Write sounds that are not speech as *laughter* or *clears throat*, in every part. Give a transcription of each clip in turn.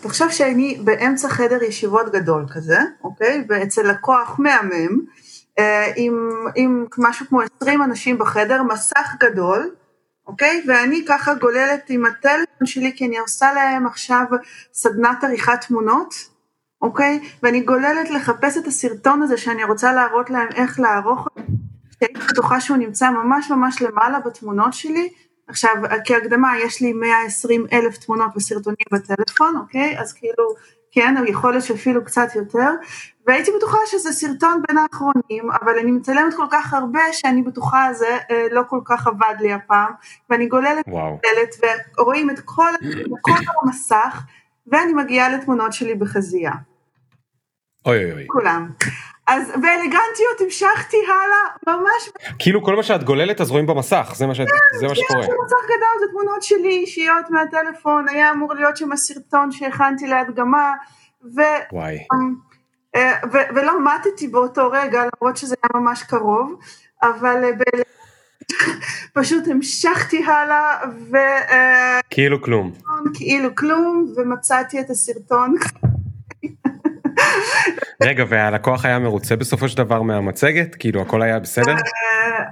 תחשוב שאני באמצע חדר ישיבות גדול כזה, אוקיי? ואצל לקוח מהמם, עם, עם משהו כמו 20 אנשים בחדר, מסך גדול, אוקיי? ואני ככה גוללת עם הטלפון שלי, כי אני עושה להם עכשיו סדנת עריכת תמונות, אוקיי? ואני גוללת לחפש את הסרטון הזה שאני רוצה להראות להם איך לערוך, שהייתי בטוחה שהוא נמצא ממש ממש למעלה בתמונות שלי. עכשיו, כהקדמה, יש לי 120 אלף תמונות וסרטונים בטלפון, אוקיי? אז כאילו, כן, יכול להיות שאפילו קצת יותר, והייתי בטוחה שזה סרטון בין האחרונים, אבל אני מצלמת כל כך הרבה שאני בטוחה זה אה, לא כל כך עבד לי הפעם, ואני גוללת, גוללת, ורואים את כל, *coughs* כל המסך, ואני מגיעה לתמונות שלי בחזייה. אוי אוי אוי. כולם. אז באלגנטיות המשכתי הלאה, ממש. כאילו כל מה שאת גוללת אז רואים במסך, זה מה, ש... זה מה שקורה. כן, זה מסך גדול, זה תמונות שלי אישיות מהטלפון, היה אמור להיות שם הסרטון שהכנתי להדגמה, ו... וואי. אה, ו- ולא מתתי באותו רגע, למרות שזה היה ממש קרוב, אבל אה, ב- *laughs* פשוט המשכתי הלאה, ו... אה, כאילו כלום. כאילו כלום, ומצאתי את הסרטון. רגע, והלקוח היה מרוצה בסופו של דבר מהמצגת? כאילו הכל היה בסדר?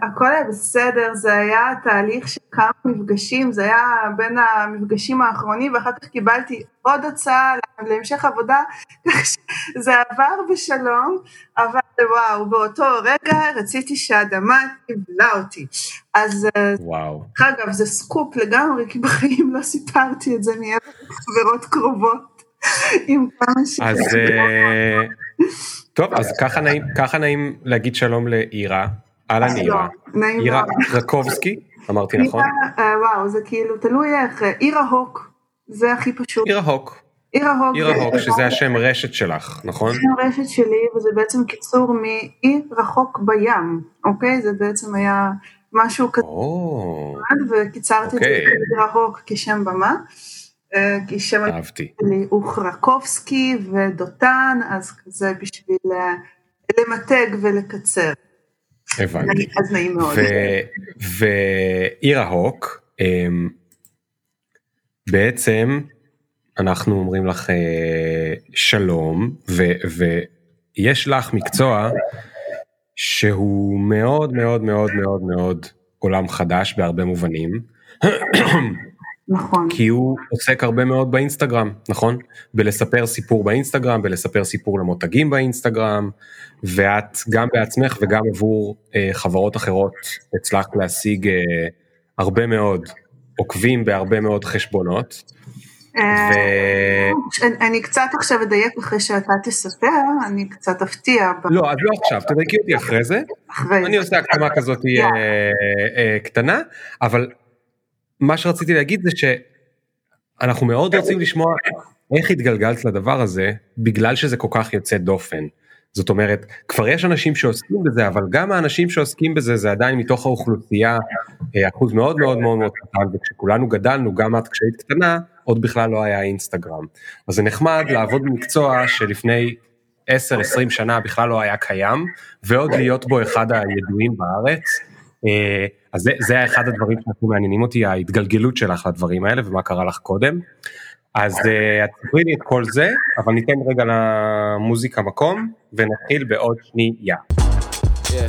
הכל היה בסדר, זה היה תהליך של כמה מפגשים, זה היה בין המפגשים האחרונים, ואחר כך קיבלתי עוד הצעה להמשך עבודה, כך שזה עבר בשלום, אבל וואו, באותו רגע רציתי שהאדמה קיבלה אותי. אז, וואו. אגב, זה סקופ לגמרי, כי בחיים לא סיפרתי את זה מעבר לחברות קרובות. עם כמה ש... אז טוב, אז ככה נעים, ככה נעים להגיד שלום לאירה. אהלן אירה. אירה רקובסקי, אמרתי נכון? וואו, זה כאילו תלוי איך, אירה הוק, זה הכי פשוט. אירה הוק. אירה הוק. אירה הוק, שזה השם רשת שלך, נכון? זה הרשת שלי, וזה בעצם קיצור מאי רחוק בים, אוקיי? זה בעצם היה משהו כזה, וקיצרתי את זה רחוק כשם במה. כי שם אהבתי. הוא חרקובסקי ודותן, אז כזה בשביל למתג ולקצר. הבנתי. אז נעים מאוד. ואירה הוק, בעצם אנחנו אומרים לך שלום, ויש לך מקצוע שהוא מאוד מאוד מאוד מאוד מאוד עולם חדש בהרבה מובנים. נכון. כי הוא עוסק הרבה מאוד באינסטגרם, נכון? בלספר סיפור באינסטגרם, בלספר סיפור למותגים באינסטגרם, ואת גם בעצמך וגם עבור אה, חברות אחרות הצלחת להשיג אה, הרבה מאוד עוקבים בהרבה מאוד חשבונות. ו... אני קצת עכשיו אדייק אחרי שאתה תספר, אני קצת אפתיע. לא, אז לא עכשיו, תדייקי אותי אחרי זה. אחרי אני עושה הקדמה כזאת אה, אה, קטנה, אבל מה שרציתי להגיד זה שאנחנו מאוד רוצים לשמוע איך התגלגלת לדבר הזה בגלל שזה כל כך יוצא דופן. זאת אומרת, כבר יש אנשים שעוסקים בזה, אבל גם האנשים שעוסקים בזה זה עדיין מתוך האוכלוסייה אחוז מאוד מאוד מאוד מאוד קטן, וכשכולנו גדלנו, גם את כשהיית קטנה, עוד בכלל לא היה אינסטגרם. אז זה נחמד לעבוד במקצוע שלפני 10-20 שנה בכלל לא היה קיים, ועוד להיות בו אחד הידועים בארץ. אז זה, זה אחד הדברים שהכי מעניינים אותי, ההתגלגלות שלך לדברים האלה ומה קרה לך קודם. אז את תספרי לי את כל זה, אבל ניתן רגע למוזיקה מקום, ונתחיל בעוד שנייה. Yeah.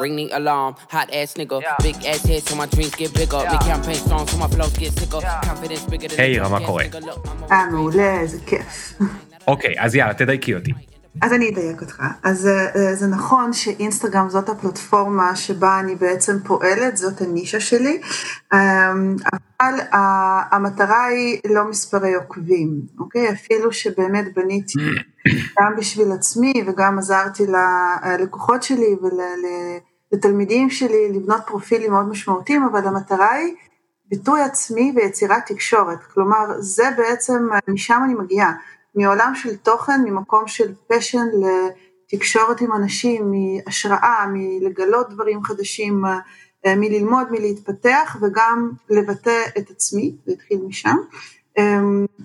Ring the alarm, hot ass nigga, yeah. big ass head so my dreams get bigger, yeah. big campaign strong so my flows get sicker, yeah. confidence bigger than... היי, מה קורה? אה, מעולה, איזה כיף. אוקיי, אז יאללה, תדייקי אותי. אז אני אדייק אותך. אז זה נכון שאינסטגרם זאת הפלטפורמה שבה אני בעצם פועלת, זאת הנישה שלי, אבל המטרה היא לא מספרי עוקבים, אוקיי? אפילו שבאמת בניתי גם בשביל עצמי וגם עזרתי ללקוחות שלי ולתלמידים שלי לבנות פרופילים מאוד משמעותיים, אבל המטרה היא ביטוי עצמי ויצירת תקשורת. כלומר, זה בעצם, משם אני מגיעה. מעולם של תוכן, ממקום של פשן לתקשורת עם אנשים, מהשראה, מלגלות דברים חדשים, מללמוד, מלהתפתח וגם לבטא את עצמי, זה התחיל משם,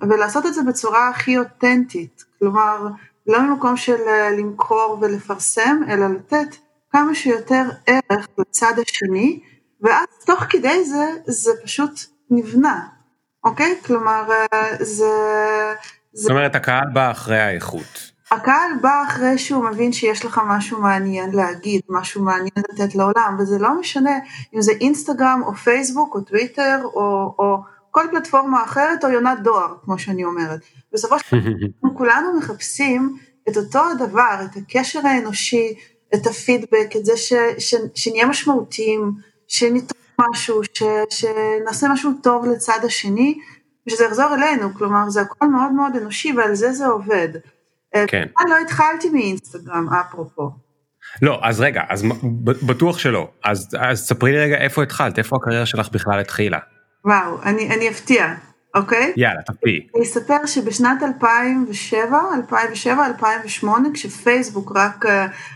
ולעשות את זה בצורה הכי אותנטית, כלומר לא ממקום של למכור ולפרסם, אלא לתת כמה שיותר ערך לצד השני, ואז תוך כדי זה, זה פשוט נבנה, אוקיי? כלומר, זה... זאת אומרת, הקהל בא אחרי האיכות. הקהל בא אחרי שהוא מבין שיש לך משהו מעניין להגיד, משהו מעניין לתת לעולם, וזה לא משנה אם זה אינסטגרם או פייסבוק או טוויטר או, או כל פלטפורמה אחרת או יונת דואר, כמו שאני אומרת. בסופו של דבר *laughs* כולנו מחפשים את אותו הדבר, את הקשר האנושי, את הפידבק, את זה ש, ש, שנהיה משמעותיים, שניתן משהו, ש, שנעשה משהו טוב לצד השני, ושזה יחזור אלינו, כלומר זה הכל מאוד מאוד אנושי ועל זה זה עובד. כן. אני לא התחלתי מאינסטגרם, אפרופו. לא, אז רגע, אז בטוח שלא. אז, אז ספרי לי רגע איפה התחלת, איפה הקריירה שלך בכלל התחילה. וואו, אני, אני אפתיע, אוקיי? יאללה, תפתיעי. אני אספר שבשנת 2007, 2007, 2008, כשפייסבוק רק uh,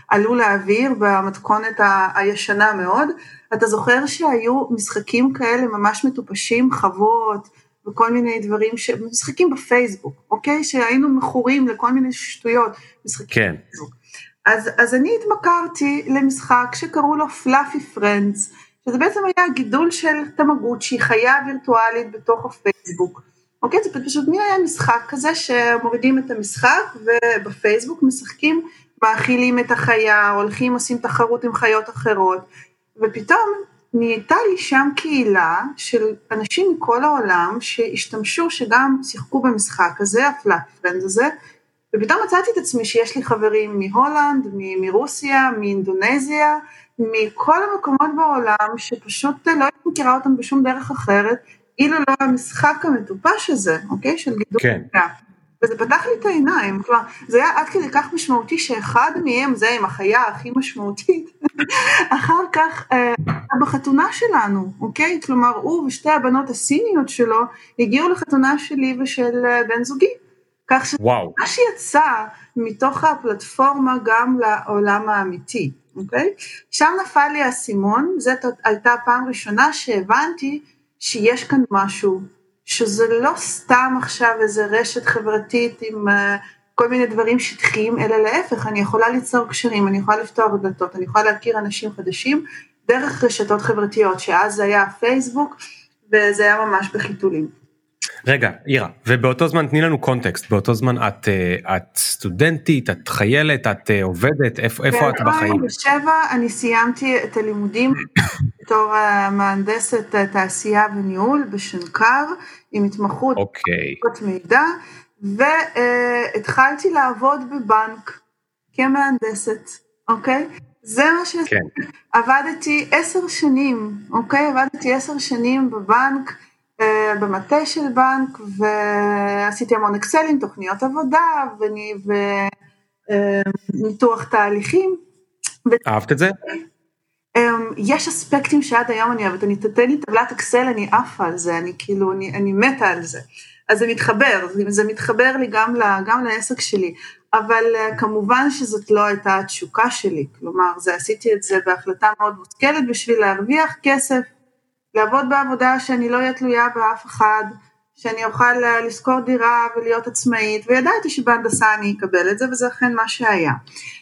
עלו לאוויר במתכונת ה- הישנה מאוד, אתה זוכר שהיו משחקים כאלה ממש מטופשים, חוות, וכל מיני דברים, ש... משחקים בפייסבוק, אוקיי? שהיינו מכורים לכל מיני שטויות, משחקים כן. בפייסבוק. אז, אז אני התמכרתי למשחק שקראו לו פלאפי פרנדס, שזה בעצם היה גידול של תמגוצ'י, חיה וירטואלית בתוך הפייסבוק. אוקיי? זה פשוט מי היה משחק כזה שמורידים את המשחק ובפייסבוק משחקים, מאכילים את החיה, הולכים עושים תחרות עם חיות אחרות, ופתאום נהייתה לי שם קהילה של אנשים מכל העולם שהשתמשו, שגם שיחקו במשחק הזה, ה FluffFriends הזה, ופתאום מצאתי את עצמי שיש לי חברים מהולנד, מרוסיה, מאינדונזיה, מכל המקומות בעולם שפשוט לא הייתי מכירה אותם בשום דרך אחרת, אילו לא המשחק המטופש הזה, אוקיי? של גידול כן. וזה פתח לי את העיניים, כלומר, זה היה עד כדי כך משמעותי שאחד מהם, זה עם החיה הכי משמעותית, *laughs* אחר כך אה, בחתונה שלנו, אוקיי? כלומר, הוא ושתי הבנות הסיניות שלו הגיעו לחתונה שלי ושל אה, בן זוגי. כך שמה שיצא מתוך הפלטפורמה גם לעולם האמיתי, אוקיי? שם נפל לי האסימון, זאת הייתה הפעם ראשונה שהבנתי שיש כאן משהו שזה לא סתם עכשיו איזה רשת חברתית עם uh, כל מיני דברים שטחיים, אלא להפך, אני יכולה ליצור קשרים, אני יכולה לפתוח דלתות, אני יכולה להכיר אנשים חדשים דרך רשתות חברתיות, שאז זה היה פייסבוק, וזה היה ממש בחיתולים. רגע, אירה, ובאותו זמן תני לנו קונטקסט, באותו זמן את, אה, את סטודנטית, את חיילת, את אה, עובדת, איפה, איפה את בחיים? ב-2007 אני סיימתי את הלימודים *coughs* בתור מהנדסת תעשייה וניהול בשנקר, עם התמחות אוקיי. okay. מידע, והתחלתי לעבוד בבנק כמהנדסת, אוקיי? זה מה שעשיתי. כן. עבדתי עשר שנים, אוקיי? עבדתי עשר שנים בבנק. אה, במטה של בנק ועשיתי המון אקסלים, תוכניות עבודה וניתוח אה, תהליכים. אהבת את זה? אמ, יש אספקטים שעד היום אני אוהבת, אני תתן לי טבלת אקסל, אני עפה על זה, אני כאילו, אני, אני מתה על זה. אז זה מתחבר, זה מתחבר לי גם, ל, גם לעסק שלי, אבל אה, כמובן שזאת לא הייתה התשוקה שלי, כלומר, זה, עשיתי את זה בהחלטה מאוד מושכלת בשביל להרוויח כסף לעבוד בעבודה שאני לא אהיה תלויה באף אחד, שאני אוכל לשכור דירה ולהיות עצמאית, וידעתי שבהנדסה אני אקבל את זה, וזה אכן מה שהיה.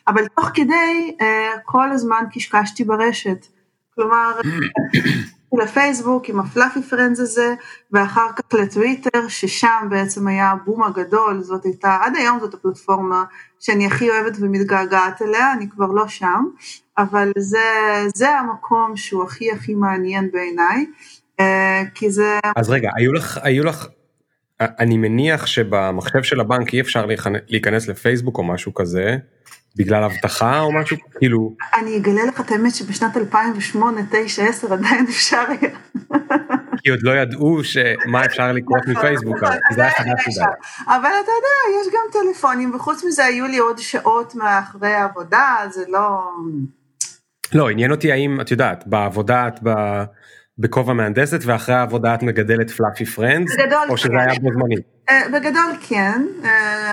אבל תוך כדי, אה, כל הזמן קשקשתי ברשת. כלומר, *clears throat* *clears throat* לפייסבוק עם הפלאפי פרנדס הזה, ואחר כך לטוויטר, ששם בעצם היה הבום הגדול, זאת הייתה, עד היום זאת הפלטפורמה שאני הכי אוהבת ומתגעגעת אליה, אני כבר לא שם, אבל זה, זה המקום שהוא הכי הכי מעניין בעיניי, אה, כי זה... אז רגע, היו לך, היו לך, אני מניח שבמחשב של הבנק אי אפשר להיכנס לפייסבוק או משהו כזה, בגלל אבטחה או משהו כאילו אני אגלה לך את האמת שבשנת 2008 9 10 עדיין אפשר היה. כי עוד לא ידעו שמה אפשר לקרות נכון, מפייסבוק נכון, זה היה חדש מדי. אבל אתה יודע יש גם טלפונים וחוץ מזה היו לי עוד שעות מאחרי העבודה זה לא. לא עניין אותי האם את יודעת בעבודה את בכובע מהנדסת ואחרי העבודה את מגדלת פלאפי פרנדס או שזה היה בו זמנית. אה, בגדול כן, אה,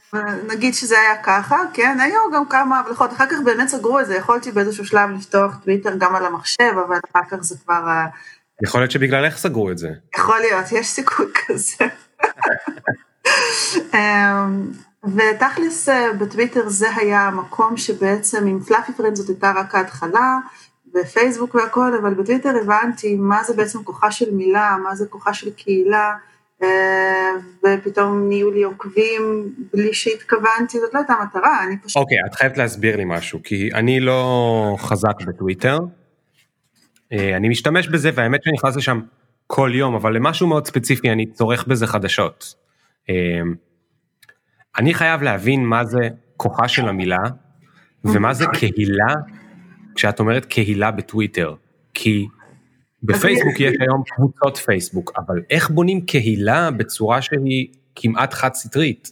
נגיד שזה היה ככה, כן, היו גם כמה הבלחות, אחר כך באמת סגרו את זה, יכולתי באיזשהו שלב לפתוח טוויטר גם על המחשב, אבל אחר כך זה כבר... אה, יכול להיות שבגלל איך סגרו את זה. יכול להיות, יש סיכוי *laughs* כזה. אמ, ותכלס בטוויטר זה היה המקום שבעצם עם פלאפי פרנד זאת הייתה רק ההתחלה, ופייסבוק והכל, אבל בטוויטר הבנתי מה זה בעצם כוחה של מילה, מה זה כוחה של קהילה, אה, ופתאום נהיו לי עוקבים בלי שהתכוונתי, זאת לא הייתה מטרה, אני פשוט... אוקיי, okay, את חייבת להסביר לי משהו, כי אני לא חזק בטוויטר, אה, אני משתמש בזה והאמת שאני נכנס לשם כל יום, אבל למשהו מאוד ספציפי אני צורך בזה חדשות. אני חייב להבין מה זה כוחה של המילה, ומה זה קהילה, כשאת אומרת קהילה בטוויטר. כי בפייסבוק יש היום קבוצות פייסבוק, אבל איך בונים קהילה בצורה שהיא כמעט חד סטרית?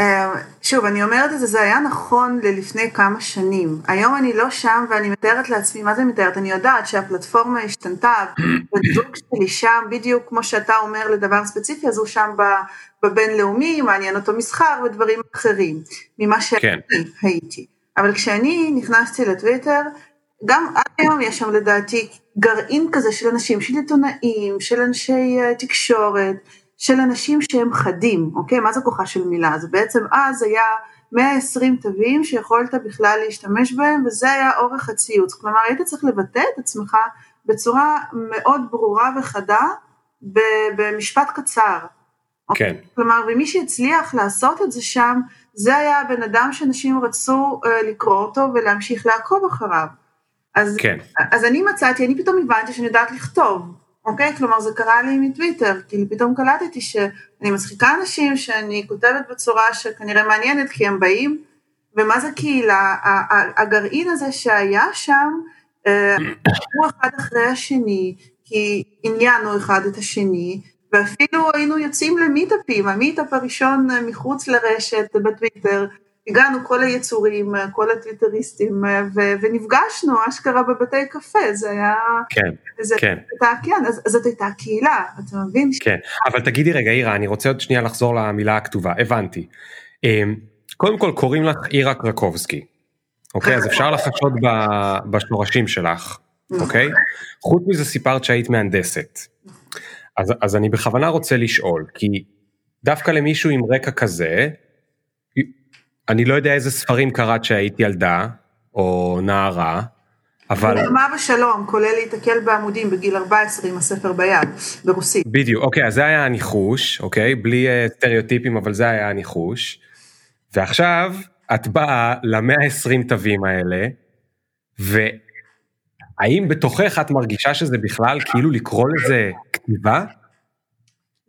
אה, שוב, אני אומרת את זה, זה היה נכון ללפני כמה שנים. היום אני לא שם ואני מתארת לעצמי, מה זה מתארת? אני יודעת שהפלטפורמה השתנתה, *clears throat* והזוג שלי שם, בדיוק כמו שאתה אומר לדבר ספציפי, אז הוא שם בבינלאומי, מעניין אותו מסחר ודברים אחרים, ממה שאני כן. הייתי. אבל כשאני נכנסתי לטוויטר, גם עד היום יש שם לדעתי גרעין כזה של אנשים, של עיתונאים, של אנשי uh, תקשורת, של אנשים שהם חדים, אוקיי? מה זה כוחה של מילה? זה בעצם אז היה 120 תווים שיכולת בכלל להשתמש בהם, וזה היה אורך הציוץ. כלומר, היית צריך לבטא את עצמך בצורה מאוד ברורה וחדה, במשפט קצר. אוקיי? כן. כלומר, ומי שהצליח לעשות את זה שם, זה היה הבן אדם שאנשים רצו uh, לקרוא אותו ולהמשיך לעקוב אחריו. אז, כן. אז אני מצאתי, אני פתאום הבנתי שאני יודעת לכתוב, אוקיי? כלומר זה קרה לי מטוויטר, כאילו פתאום קלטתי שאני מצחיקה אנשים שאני כותבת בצורה שכנראה מעניינת כי הם באים, ומה זה קהילה, הגרעין הזה שהיה שם, אה, הוא אחד אחרי השני, כי עניינו אחד את השני, ואפילו היינו יוצאים למיטאפים, המיטאפ הראשון מחוץ לרשת בטוויטר, הגענו כל היצורים, כל הטוויטריסטים, ו- ונפגשנו אשכרה בבתי קפה, זה היה... כן, זה כן. הייתה, כן, אז, זאת הייתה קהילה, אתה מבין? כן, אבל תגידי רגע, אירה, אני רוצה עוד שנייה לחזור למילה הכתובה, הבנתי. אמ, קודם כל, קוראים לך אירה קרקובסקי, אוקיי? אז אפשר לחשוד בשורשים שלך, אוקיי? חוץ מזה סיפרת שהיית מהנדסת. אז, אז אני בכוונה רוצה לשאול, כי דווקא למישהו עם רקע כזה, אני לא יודע איזה ספרים קראת שהיית ילדה, או נערה, אבל... מה ושלום, כולל להתקל בעמודים בגיל 14 עם הספר ביד, ברוסית. בדיוק, אוקיי, אז זה היה הניחוש, אוקיי? בלי uh, סטריאוטיפים, אבל זה היה הניחוש. ועכשיו, את באה ל-120 תווים האלה, והאם בתוכך את מרגישה שזה בכלל כאילו לקרוא לזה כתיבה?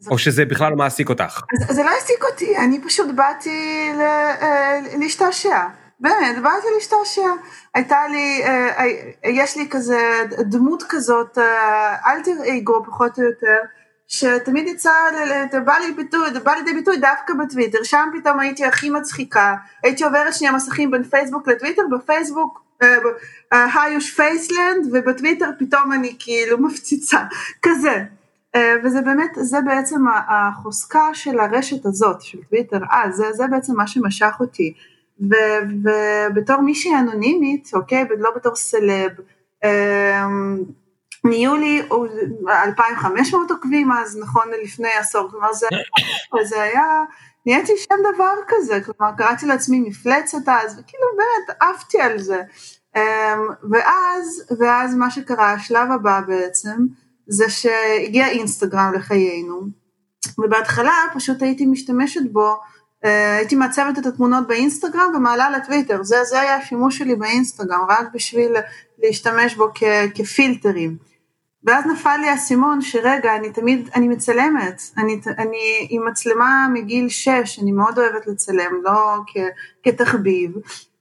או שזה בכלל לא מעסיק אותך? זה, זה לא העסיק אותי, אני פשוט באתי ל, אה, להשתעשע. באמת, באתי להשתעשע. הייתה לי, אה, יש לי כזה דמות כזאת, אה, אלטר אגו פחות או יותר, שתמיד יצא, בא לי ביטוי, בא לידי ביטוי דווקא בטוויטר, שם פתאום הייתי הכי מצחיקה, הייתי עוברת שנייה מסכים בין פייסבוק לטוויטר, בפייסבוק היוש פייסלנד, ובטוויטר פתאום אני כאילו מפציצה, כזה. אה, וזה באמת, זה בעצם החוזקה של הרשת הזאת, של טוויטר, אה, זה, זה בעצם מה שמשך אותי. ובתור מישהי אנונימית, אוקיי, לא בתור סלב, אמ, נהיו לי 2,500 עוקבים אז, נכון לפני עשור, כלומר זה, זה היה, נהייתי שם דבר כזה, כלומר קראתי לעצמי מפלצת אז, וכאילו באמת עפתי על זה. אמ, ואז, ואז מה שקרה, השלב הבא בעצם, זה שהגיע אינסטגרם לחיינו, ובהתחלה פשוט הייתי משתמשת בו, אה, הייתי מעצבת את התמונות באינסטגרם ומעלה לטוויטר, זה, זה היה השימוש שלי באינסטגרם, רק בשביל להשתמש בו כ, כפילטרים. ואז נפל לי האסימון שרגע, אני תמיד, אני מצלמת, אני, אני עם מצלמה מגיל 6, אני מאוד אוהבת לצלם, לא כ, כתחביב,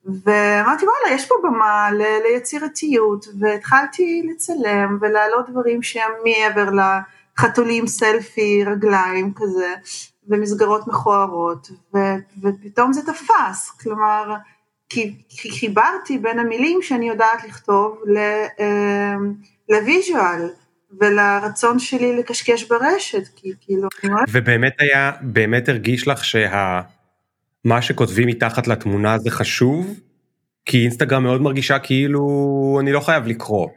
ואמרתי וואלה יש פה במה ל- ליצירתיות. והתחלתי לצלם ולהעלות דברים שהם מעבר לחתולים סלפי רגליים כזה ומסגרות מכוערות ו- ופתאום זה תפס. כלומר כי, כי חיברתי בין המילים שאני יודעת לכתוב אמ, לוויז'ואל ולרצון שלי לקשקש ברשת כי כאילו ובאמת היה באמת הרגיש לך שה... מה שכותבים מתחת לתמונה זה חשוב? כי אינסטגרם מאוד מרגישה כאילו אני לא חייב לקרוא.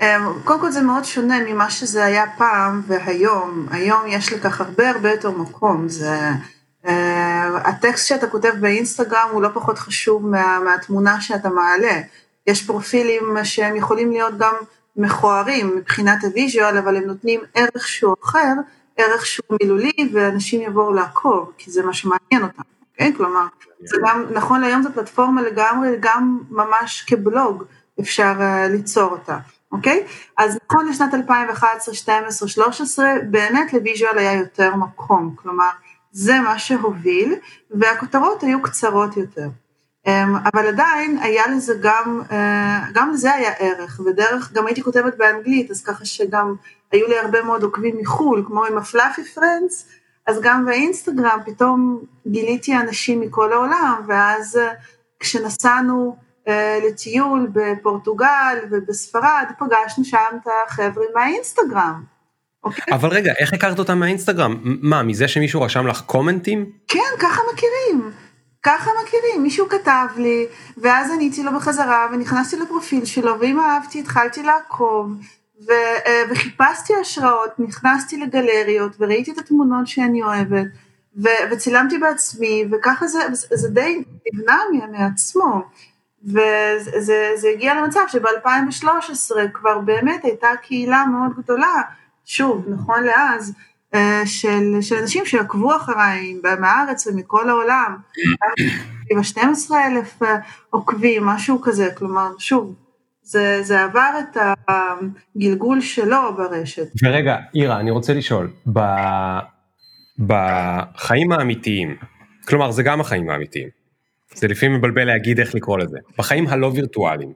אמ, קודם כל זה מאוד שונה ממה שזה היה פעם והיום, היום יש לכך הרבה הרבה יותר מקום, זה, אה, הטקסט שאתה כותב באינסטגרם הוא לא פחות חשוב מה, מהתמונה שאתה מעלה. יש פרופילים שהם יכולים להיות גם מכוערים מבחינת ה visual, אבל הם נותנים ערך שהוא אחר, ערך שהוא מילולי, ואנשים יבואו לעקוב, כי זה מה שמעניין אותם, אוקיי? כלומר, זה גם, נכון להיום זו פלטפורמה לגמרי, גם ממש כבלוג אפשר uh, ליצור אותה, אוקיי? אז נכון לשנת 2011, 2012, 2013, באמת ל visual היה יותר מקום, כלומר, זה מה שהוביל, והכותרות היו קצרות יותר. אמ, אבל עדיין היה לזה גם, אה, גם לזה היה ערך, ודרך, גם הייתי כותבת באנגלית, אז ככה שגם היו לי הרבה מאוד עוקבים מחו"ל, כמו עם הפלאפי פרנדס, אז גם באינסטגרם פתאום גיליתי אנשים מכל העולם, ואז אה, כשנסענו אה, לטיול בפורטוגל ובספרד, פגשנו שם את החבר'ה מהאינסטגרם. אוקיי? אבל רגע, איך הכרת אותם מהאינסטגרם? מה, מזה שמישהו רשם לך קומנטים? כן, ככה מכירים. ככה מכירים, מישהו כתב לי, ואז עניתי לו בחזרה, ונכנסתי לפרופיל שלו, ואם אהבתי, התחלתי לעקוב, ו, אה, וחיפשתי השראות, נכנסתי לגלריות, וראיתי את התמונות שאני אוהבת, ו, וצילמתי בעצמי, וככה זה, זה די נבנה מעצמו. וזה הגיע למצב שב-2013 כבר באמת הייתה קהילה מאוד גדולה, שוב, נכון לאז, של, של אנשים שעקבו אחריי מהארץ ומכל העולם, *coughs* עם ה-12 אלף אה, עוקבים, משהו כזה, כלומר, שוב, זה, זה עבר את הגלגול שלו ברשת. ורגע, אירה, אני רוצה לשאול, ב, בחיים האמיתיים, כלומר, זה גם החיים האמיתיים, זה לפעמים מבלבל להגיד איך לקרוא לזה, בחיים הלא וירטואליים,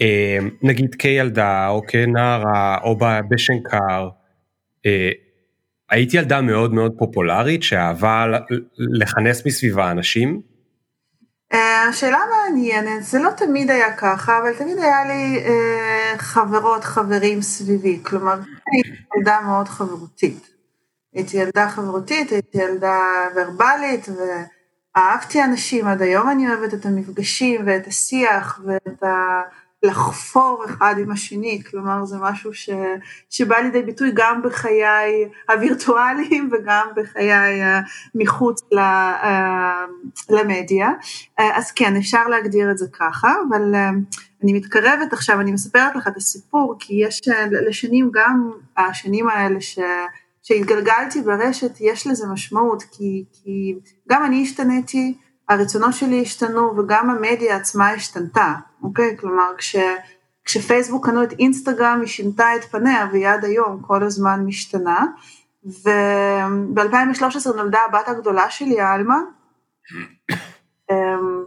אה, נגיד כילדה או כנערה או בשנקר, אה, הייתי ילדה מאוד מאוד פופולרית שאהבה לכנס מסביבה אנשים. אה, שאלה מעניינת, זה לא תמיד היה ככה, אבל תמיד היה לי אה, חברות, חברים סביבי, כלומר, הייתי ילדה מאוד חברותית. הייתי ילדה חברותית, הייתי ילדה ורבלית, ואהבתי אנשים, עד היום אני אוהבת את המפגשים ואת השיח ואת ה... לחפור אחד עם השני, כלומר זה משהו ש, שבא לידי ביטוי גם בחיי הווירטואליים *laughs* וגם בחיי מחוץ אה, למדיה, אה, אז כן אפשר להגדיר את זה ככה, אבל אה, אני מתקרבת עכשיו, אני מספרת לך את הסיפור, כי יש לשנים גם השנים האלה ש... שהתגלגלתי ברשת, יש לזה משמעות, כי, כי גם אני השתניתי, הרצונות שלי השתנו וגם המדיה עצמה השתנתה, אוקיי? כלומר, כש, כשפייסבוק קנו את אינסטגרם היא שינתה את פניה והיא עד היום כל הזמן משתנה. וב-2013 נולדה הבת הגדולה שלי, עלמה, *coughs* אמ,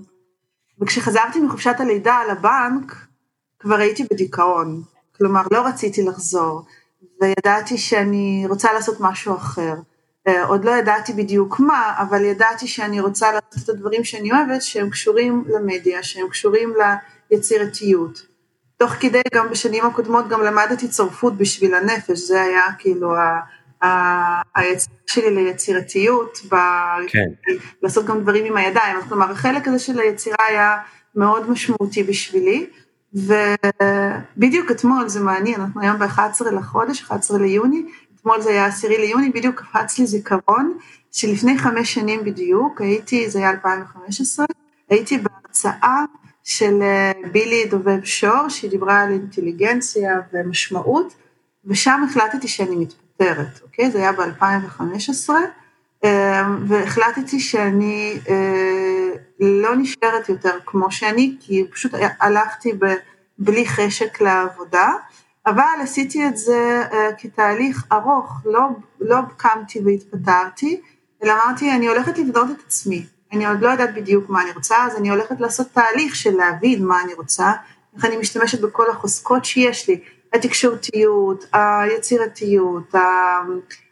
וכשחזרתי מחופשת הלידה על הבנק, כבר הייתי בדיכאון. כלומר, לא רציתי לחזור, וידעתי שאני רוצה לעשות משהו אחר. אה, עוד לא ידעתי בדיוק מה, אבל ידעתי שאני רוצה לעשות את הדברים שאני אוהבת, שהם קשורים למדיה, שהם קשורים ליצירתיות. תוך כדי, גם בשנים הקודמות, גם למדתי צרפות בשביל הנפש, זה היה כאילו היצירה שלי ליצירתיות, ב... כן. לעשות גם דברים עם הידיים, כלומר החלק הזה של היצירה היה מאוד משמעותי בשבילי, ובדיוק אתמול, זה מעניין, אנחנו היום ב-11 לחודש, 11 ליוני, אתמול זה היה עשירי ליוני, בדיוק קפץ לי זיכרון, שלפני חמש שנים בדיוק, הייתי, זה היה 2015, הייתי בהרצאה של אה, בילי דובב שור, שהיא דיברה על אינטליגנציה ומשמעות, ושם החלטתי שאני מתפטרת, אוקיי? זה היה ב-2015, אה, והחלטתי שאני אה, לא נשארת יותר כמו שאני, כי פשוט הלכתי בלי חשק לעבודה, אבל עשיתי את זה כתהליך ארוך, לא, לא קמתי והתפטרתי, אלא אמרתי, אני הולכת לבנות את עצמי. אני עוד לא יודעת בדיוק מה אני רוצה, אז אני הולכת לעשות תהליך של להבין מה אני רוצה, איך אני משתמשת בכל החוזקות שיש לי, התקשורתיות, היצירתיות, ה...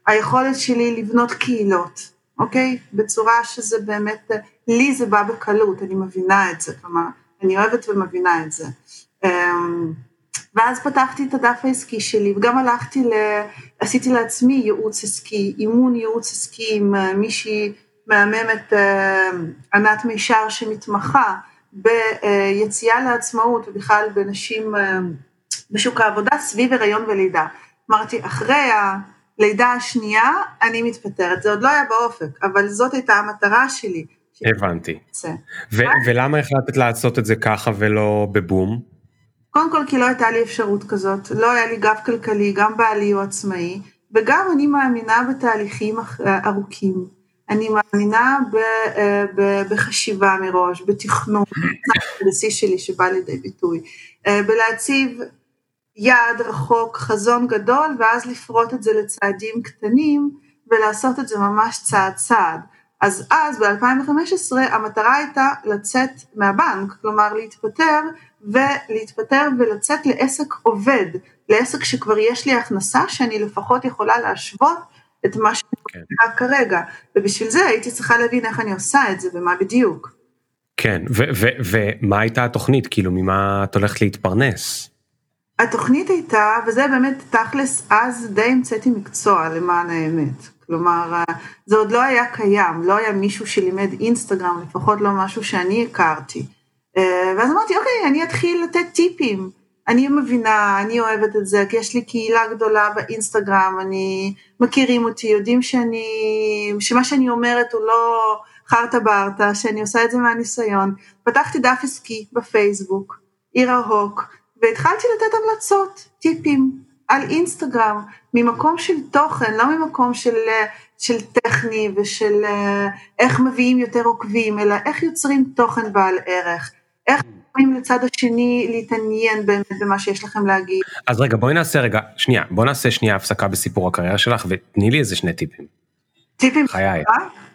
היכולת שלי לבנות קהילות, אוקיי? בצורה שזה באמת, לי זה בא בקלות, אני מבינה את זה, כלומר, אני אוהבת ומבינה את זה. אמ, ואז פתחתי את הדף העסקי שלי וגם הלכתי, ל... עשיתי לעצמי ייעוץ עסקי, אימון ייעוץ עסקי עם אה, מישהי מהממת אה, ענת מישר שמתמחה ביציאה לעצמאות ובכלל בנשים אה, בשוק העבודה סביב הריון ולידה. אמרתי, אחרי לידה השנייה, אני מתפטרת. זה עוד לא היה באופק, אבל זאת הייתה המטרה שלי. הבנתי. ולמה החלטת לעשות את זה ככה ולא בבום? קודם כל כי לא הייתה לי אפשרות כזאת, לא היה לי גב כלכלי, גם בעלי הוא עצמאי, וגם אני מאמינה בתהליכים ארוכים. אני מאמינה ב, אה, ב, בחשיבה מראש, בתכנון, זה שלי שבא לידי ביטוי, אה, בלהציב יעד רחוק, חזון גדול, ואז לפרוט את זה לצעדים קטנים, ולעשות את זה ממש צעד צעד. אז אז ב-2015 המטרה הייתה לצאת מהבנק, כלומר להתפטר ולהתפטר ולצאת לעסק עובד, לעסק שכבר יש לי הכנסה שאני לפחות יכולה להשוות את מה שאני כן. כרגע, ובשביל זה הייתי צריכה להבין איך אני עושה את זה ומה בדיוק. כן, ומה הייתה התוכנית? כאילו ממה את הולכת להתפרנס? התוכנית הייתה, וזה באמת תכלס, אז די המצאתי מקצוע למען האמת. כלומר, זה עוד לא היה קיים, לא היה מישהו שלימד אינסטגרם, לפחות לא משהו שאני הכרתי. אה, ואז אמרתי, אוקיי, אני אתחיל לתת טיפים. אני מבינה, אני אוהבת את זה, כי יש לי קהילה גדולה באינסטגרם, אני, מכירים אותי, יודעים שאני, שמה שאני אומרת הוא לא חרטה ברטה, שאני עושה את זה מהניסיון. פתחתי דף עסקי בפייסבוק, עיר ההוק, והתחלתי לתת המלצות, טיפים, על אינסטגרם, ממקום של תוכן, לא ממקום של, של טכני ושל אה, איך מביאים יותר עוקבים, אלא איך יוצרים תוכן בעל ערך, איך יכולים לצד השני להתעניין באמת במה שיש לכם להגיד. אז רגע, בואי נעשה רגע, שנייה, בואי נעשה שנייה הפסקה בסיפור הקריירה שלך ותני לי איזה שני טיפים. טיפים? חיי.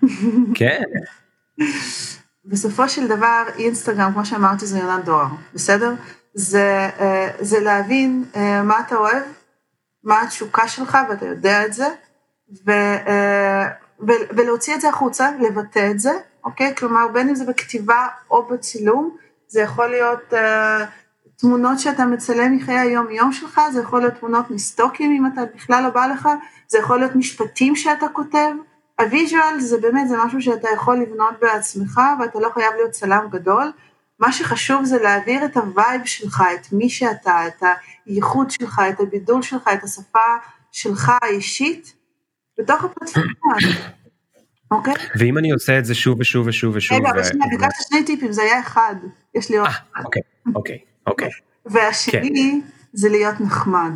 *laughs* כן. בסופו של דבר אינסטגרם, כמו שאמרתי, זה יונת דואר, בסדר? זה, אה, זה להבין אה, מה אתה אוהב, מה התשוקה שלך ואתה יודע את זה, ו, אה, ו, ולהוציא את זה החוצה, לבטא את זה, אוקיי? כלומר, בין אם זה בכתיבה או בצילום, זה יכול להיות uh, תמונות שאתה מצלם מחיי היום-יום שלך, זה יכול להיות תמונות מסטוקים אם אתה בכלל לא בא לך, זה יכול להיות משפטים שאתה כותב. ה visual זה באמת, זה משהו שאתה יכול לבנות בעצמך ואתה לא חייב להיות צלם גדול. מה שחשוב זה להעביר את ה vibe שלך, את מי שאתה, את הייחוד שלך, את הבידול שלך, את השפה שלך האישית, בתוך הפלטפורמה אוקיי? ואם אני עושה את זה שוב ושוב ושוב ושוב... רגע, אבל שנייה, ביקשת שני טיפים, זה היה אחד, יש לי עוד אחד. אוקיי, אוקיי, אוקיי. והשני זה להיות נחמד,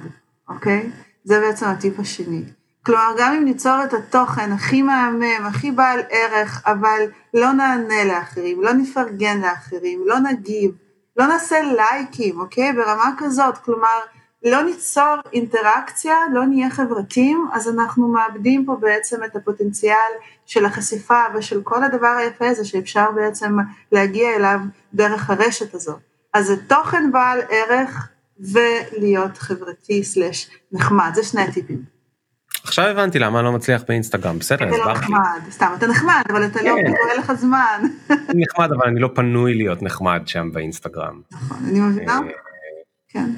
אוקיי? זה בעצם הטיפ השני. כלומר, גם אם ניצור את התוכן הכי מהמם, הכי בעל ערך, אבל לא נענה לאחרים, לא נפרגן לאחרים, לא נגיב, לא נעשה לייקים, אוקיי? ברמה כזאת, כלומר, לא ניצור אינטראקציה, לא נהיה חברתיים, אז אנחנו מאבדים פה בעצם את הפוטנציאל של החשיפה ושל כל הדבר היפה הזה שאפשר בעצם להגיע אליו דרך הרשת הזאת. אז זה תוכן בעל ערך ולהיות חברתי סלש נחמד, זה שני טיפים. עכשיו הבנתי למה אני לא מצליח באינסטגרם, בסדר, הסברתי. אתה לא נחמד, סתם, אתה נחמד, אבל אתה לא, כן. אין לך זמן. אני נחמד, אבל אני לא פנוי להיות נחמד שם באינסטגרם. נכון, אני מבינה. אה, כן.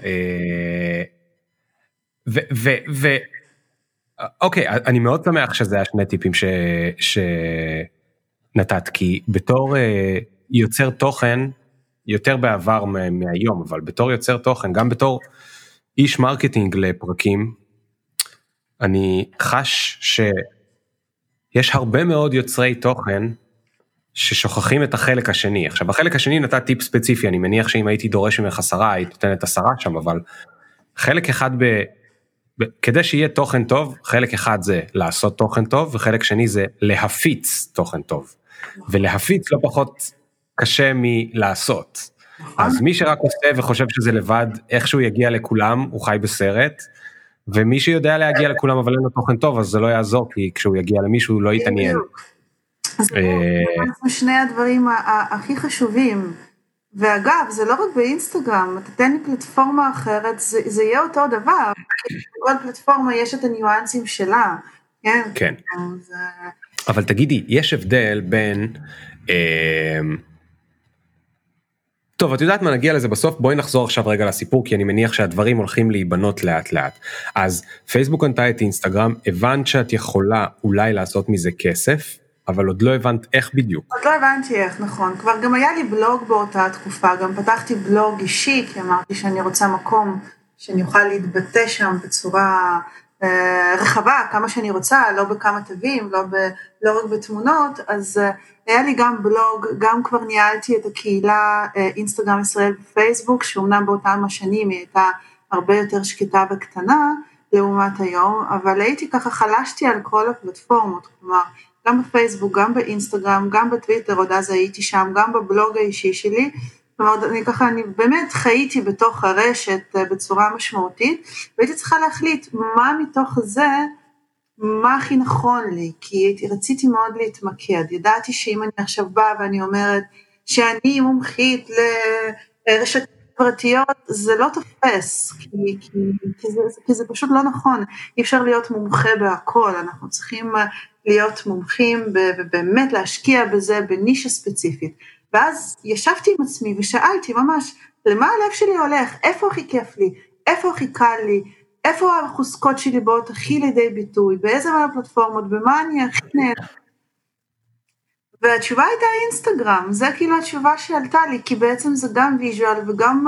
אוקיי, אני מאוד שמח שזה היה שני טיפים ש... שנתת, כי בתור אה, יוצר תוכן, יותר בעבר מהיום, אבל בתור יוצר תוכן, גם בתור איש marketing לפרקים, אני חש שיש הרבה מאוד יוצרי תוכן ששוכחים את החלק השני. עכשיו, בחלק השני נתת טיפ ספציפי, אני מניח שאם הייתי דורש ממך עשרה, היית נותנת עשרה שם, אבל חלק אחד ב... כדי שיהיה תוכן טוב, חלק אחד זה לעשות תוכן טוב, וחלק שני זה להפיץ תוכן טוב. ולהפיץ לא פחות קשה מלעשות. אז מי שרק עושה וחושב שזה לבד, איכשהו יגיע לכולם, הוא חי בסרט. ומי שיודע להגיע לכולם אבל אין לו תוכן טוב אז זה לא יעזור כי כשהוא יגיע למישהו הוא לא יתעניין. אז אה, שני הדברים הכי חשובים. ואגב, זה לא רק באינסטגרם, אתה תן לי פלטפורמה אחרת, זה, זה יהיה אותו דבר. בכל פלטפורמה יש את הניואנסים שלה, כן? כן. אז... אבל תגידי, יש הבדל בין... אה, טוב, את יודעת מה, נגיע לזה בסוף, בואי נחזור עכשיו רגע לסיפור, כי אני מניח שהדברים הולכים להיבנות לאט לאט. אז פייסבוק קנתה את אינסטגרם, הבנת שאת יכולה אולי לעשות מזה כסף, אבל עוד לא הבנת איך בדיוק. עוד לא הבנתי איך, נכון. כבר גם היה לי בלוג באותה תקופה, גם פתחתי בלוג אישי, כי אמרתי שאני רוצה מקום שאני אוכל להתבטא שם בצורה אה, רחבה, כמה שאני רוצה, לא בכמה תווים, לא, ב, לא רק בתמונות, אז אה, היה לי גם בלוג, גם כבר ניהלתי את הקהילה אה, אינסטגרם ישראל בפייסבוק, שאומנם באותם השנים היא הייתה הרבה יותר שקטה וקטנה לעומת היום, אבל הייתי ככה, חלשתי על כל הפלטפורמות, כלומר, גם בפייסבוק, גם באינסטגרם, גם בטוויטר, עוד אז הייתי שם, גם בבלוג האישי שלי, כלומר, אני ככה, אני באמת חייתי בתוך הרשת אה, בצורה משמעותית, והייתי צריכה להחליט מה מתוך זה, מה הכי נכון לי, כי רציתי מאוד להתמקד, ידעתי שאם אני עכשיו באה ואני אומרת שאני מומחית לרשת פרטיות, זה לא תופס, כי, כי, כי, זה, כי זה פשוט לא נכון, אי אפשר להיות מומחה בהכל, אנחנו צריכים אה, להיות מומחים ובאמת להשקיע בזה בנישה ספציפית. ואז ישבתי עם עצמי ושאלתי ממש, למה הלב שלי הולך? איפה הכי כיף לי? איפה הכי קל לי? איפה החוזקות שלי באות הכי לידי ביטוי? באיזה מהפלטפורמות? במה אני הכי נהנה? והתשובה הייתה אינסטגרם, זה כאילו התשובה שעלתה לי, כי בעצם זה גם ויז'ואל וגם,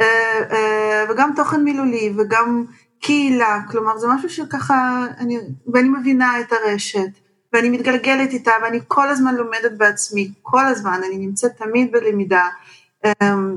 אה, אה, וגם תוכן מילולי וגם קהילה, כלומר זה משהו שככה, אני, ואני מבינה את הרשת. ואני מתגלגלת איתה ואני כל הזמן לומדת בעצמי, כל הזמן, אני נמצאת תמיד בלמידה. אמ,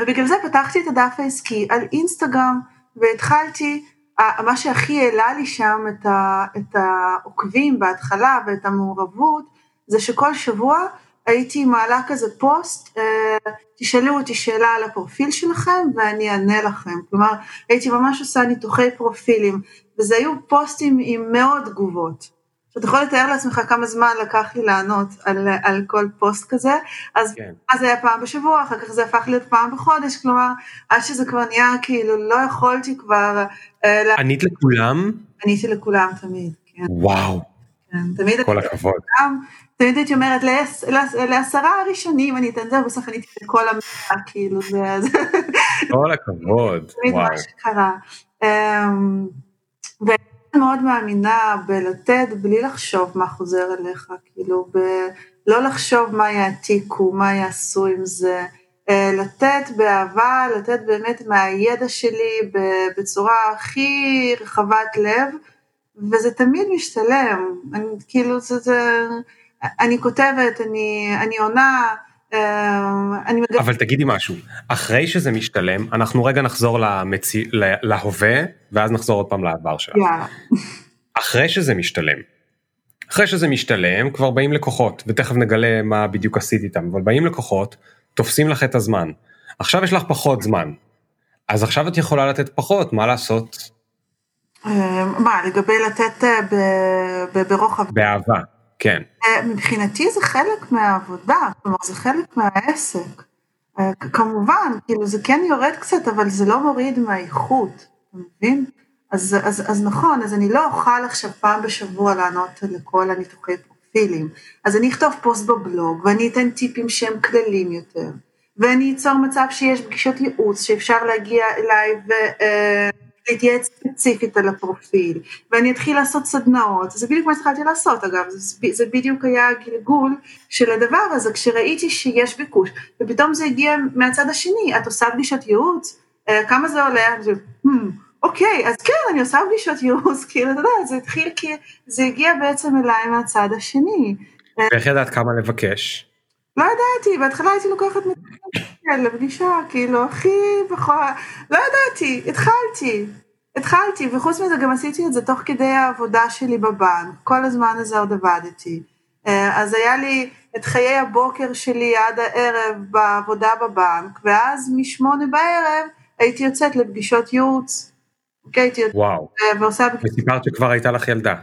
ובגלל זה פתחתי את הדף העסקי על אינסטגרם והתחלתי, מה שהכי העלה לי שם את, ה, את העוקבים בהתחלה ואת המעורבות, זה שכל שבוע הייתי מעלה כזה פוסט, אה, תשאלו אותי שאלה על הפרופיל שלכם ואני אענה לכם. כלומר, הייתי ממש עושה ניתוחי פרופילים, וזה היו פוסטים עם מאות תגובות. שאתה יכול לתאר לעצמך כמה זמן לקח לי לענות על, על כל פוסט כזה, אז כן. אז היה פעם בשבוע, אחר כך זה הפך להיות פעם בחודש, כלומר, עד שזה כבר נהיה כאילו לא יכולתי כבר... אה, ענית לכולם? עניתי לכולם תמיד, כן. וואו. כן, תמיד כל הכבוד. לכולם, תמיד הייתי אומרת, לעש, לעשרה הראשונים אני אתן זה, בסוף עניתי לכל המאה, כאילו זה... *laughs* כל הכבוד, וואו. מה שקרה. Um, מאוד מאמינה בלתת בלי לחשוב מה חוזר אליך, כאילו, בלא לחשוב מה יעתיקו, מה יעשו עם זה, אה, לתת באהבה, לתת באמת מהידע שלי בצורה הכי רחבת לב, וזה תמיד משתלם, אני, כאילו, זה, זה, אני כותבת, אני, אני עונה, אמ, אני מגב... אבל תגידי משהו, אחרי שזה משתלם, אנחנו רגע נחזור למציא, להווה, ואז נחזור עוד פעם לעבר שלך. יאללה. אחרי שזה משתלם, אחרי שזה משתלם, כבר באים לקוחות, ותכף נגלה מה בדיוק עשית איתם, אבל באים לקוחות, תופסים לך את הזמן. עכשיו יש לך פחות זמן, אז עכשיו את יכולה לתת פחות, מה לעשות? אמ, מה, לגבי לתת אה, ברוחב? באהבה. כן. אה, מבחינתי זה חלק מהעבודה, כלומר זה חלק מהעסק. אה, כמובן, כאילו זה כן יורד קצת, אבל זה לא מוריד מהאיכות, אתה מבין? אז, אז, אז נכון, אז אני לא אוכל עכשיו פעם בשבוע לענות לכל הניתוחי פרופילים. אז אני אכתוב פוסט בבלוג, ואני אתן טיפים שהם כללים יותר, ואני אצור מצב שיש פגישות ייעוץ, שאפשר להגיע אליי ו... אה, להתייעץ ספציפית על הפרופיל, ואני אתחיל לעשות סדנאות, זה בדיוק מה שהתחלתי לעשות אגב, זה, זה בדיוק היה הגלגול של הדבר הזה, כשראיתי שיש ביקוש, ופתאום זה הגיע מהצד השני, את עושה פגישת ייעוץ, אה, כמה זה עולה? Hmm, אוקיי, אז כן, אני עושה פגישות ייעוץ, *laughs* כאילו, אתה יודע, זה התחיל כי זה הגיע בעצם אליי מהצד השני. ואיך ידעת כמה לבקש? לא ידעתי, בהתחלה הייתי לוקחת לפגישה, כאילו, הכי בכל... לא ידעתי, התחלתי. התחלתי, וחוץ מזה גם עשיתי את זה תוך כדי העבודה שלי בבנק, כל הזמן הזה עוד עבדתי. אה, אז היה לי את חיי הבוקר שלי עד הערב בעבודה בבנק, ואז משמונה בערב הייתי יוצאת לפגישות ייעוץ. אוקיי, הייתי יוצאת וואו. ועושה... וסיפרת שכבר הייתה לך ילדה.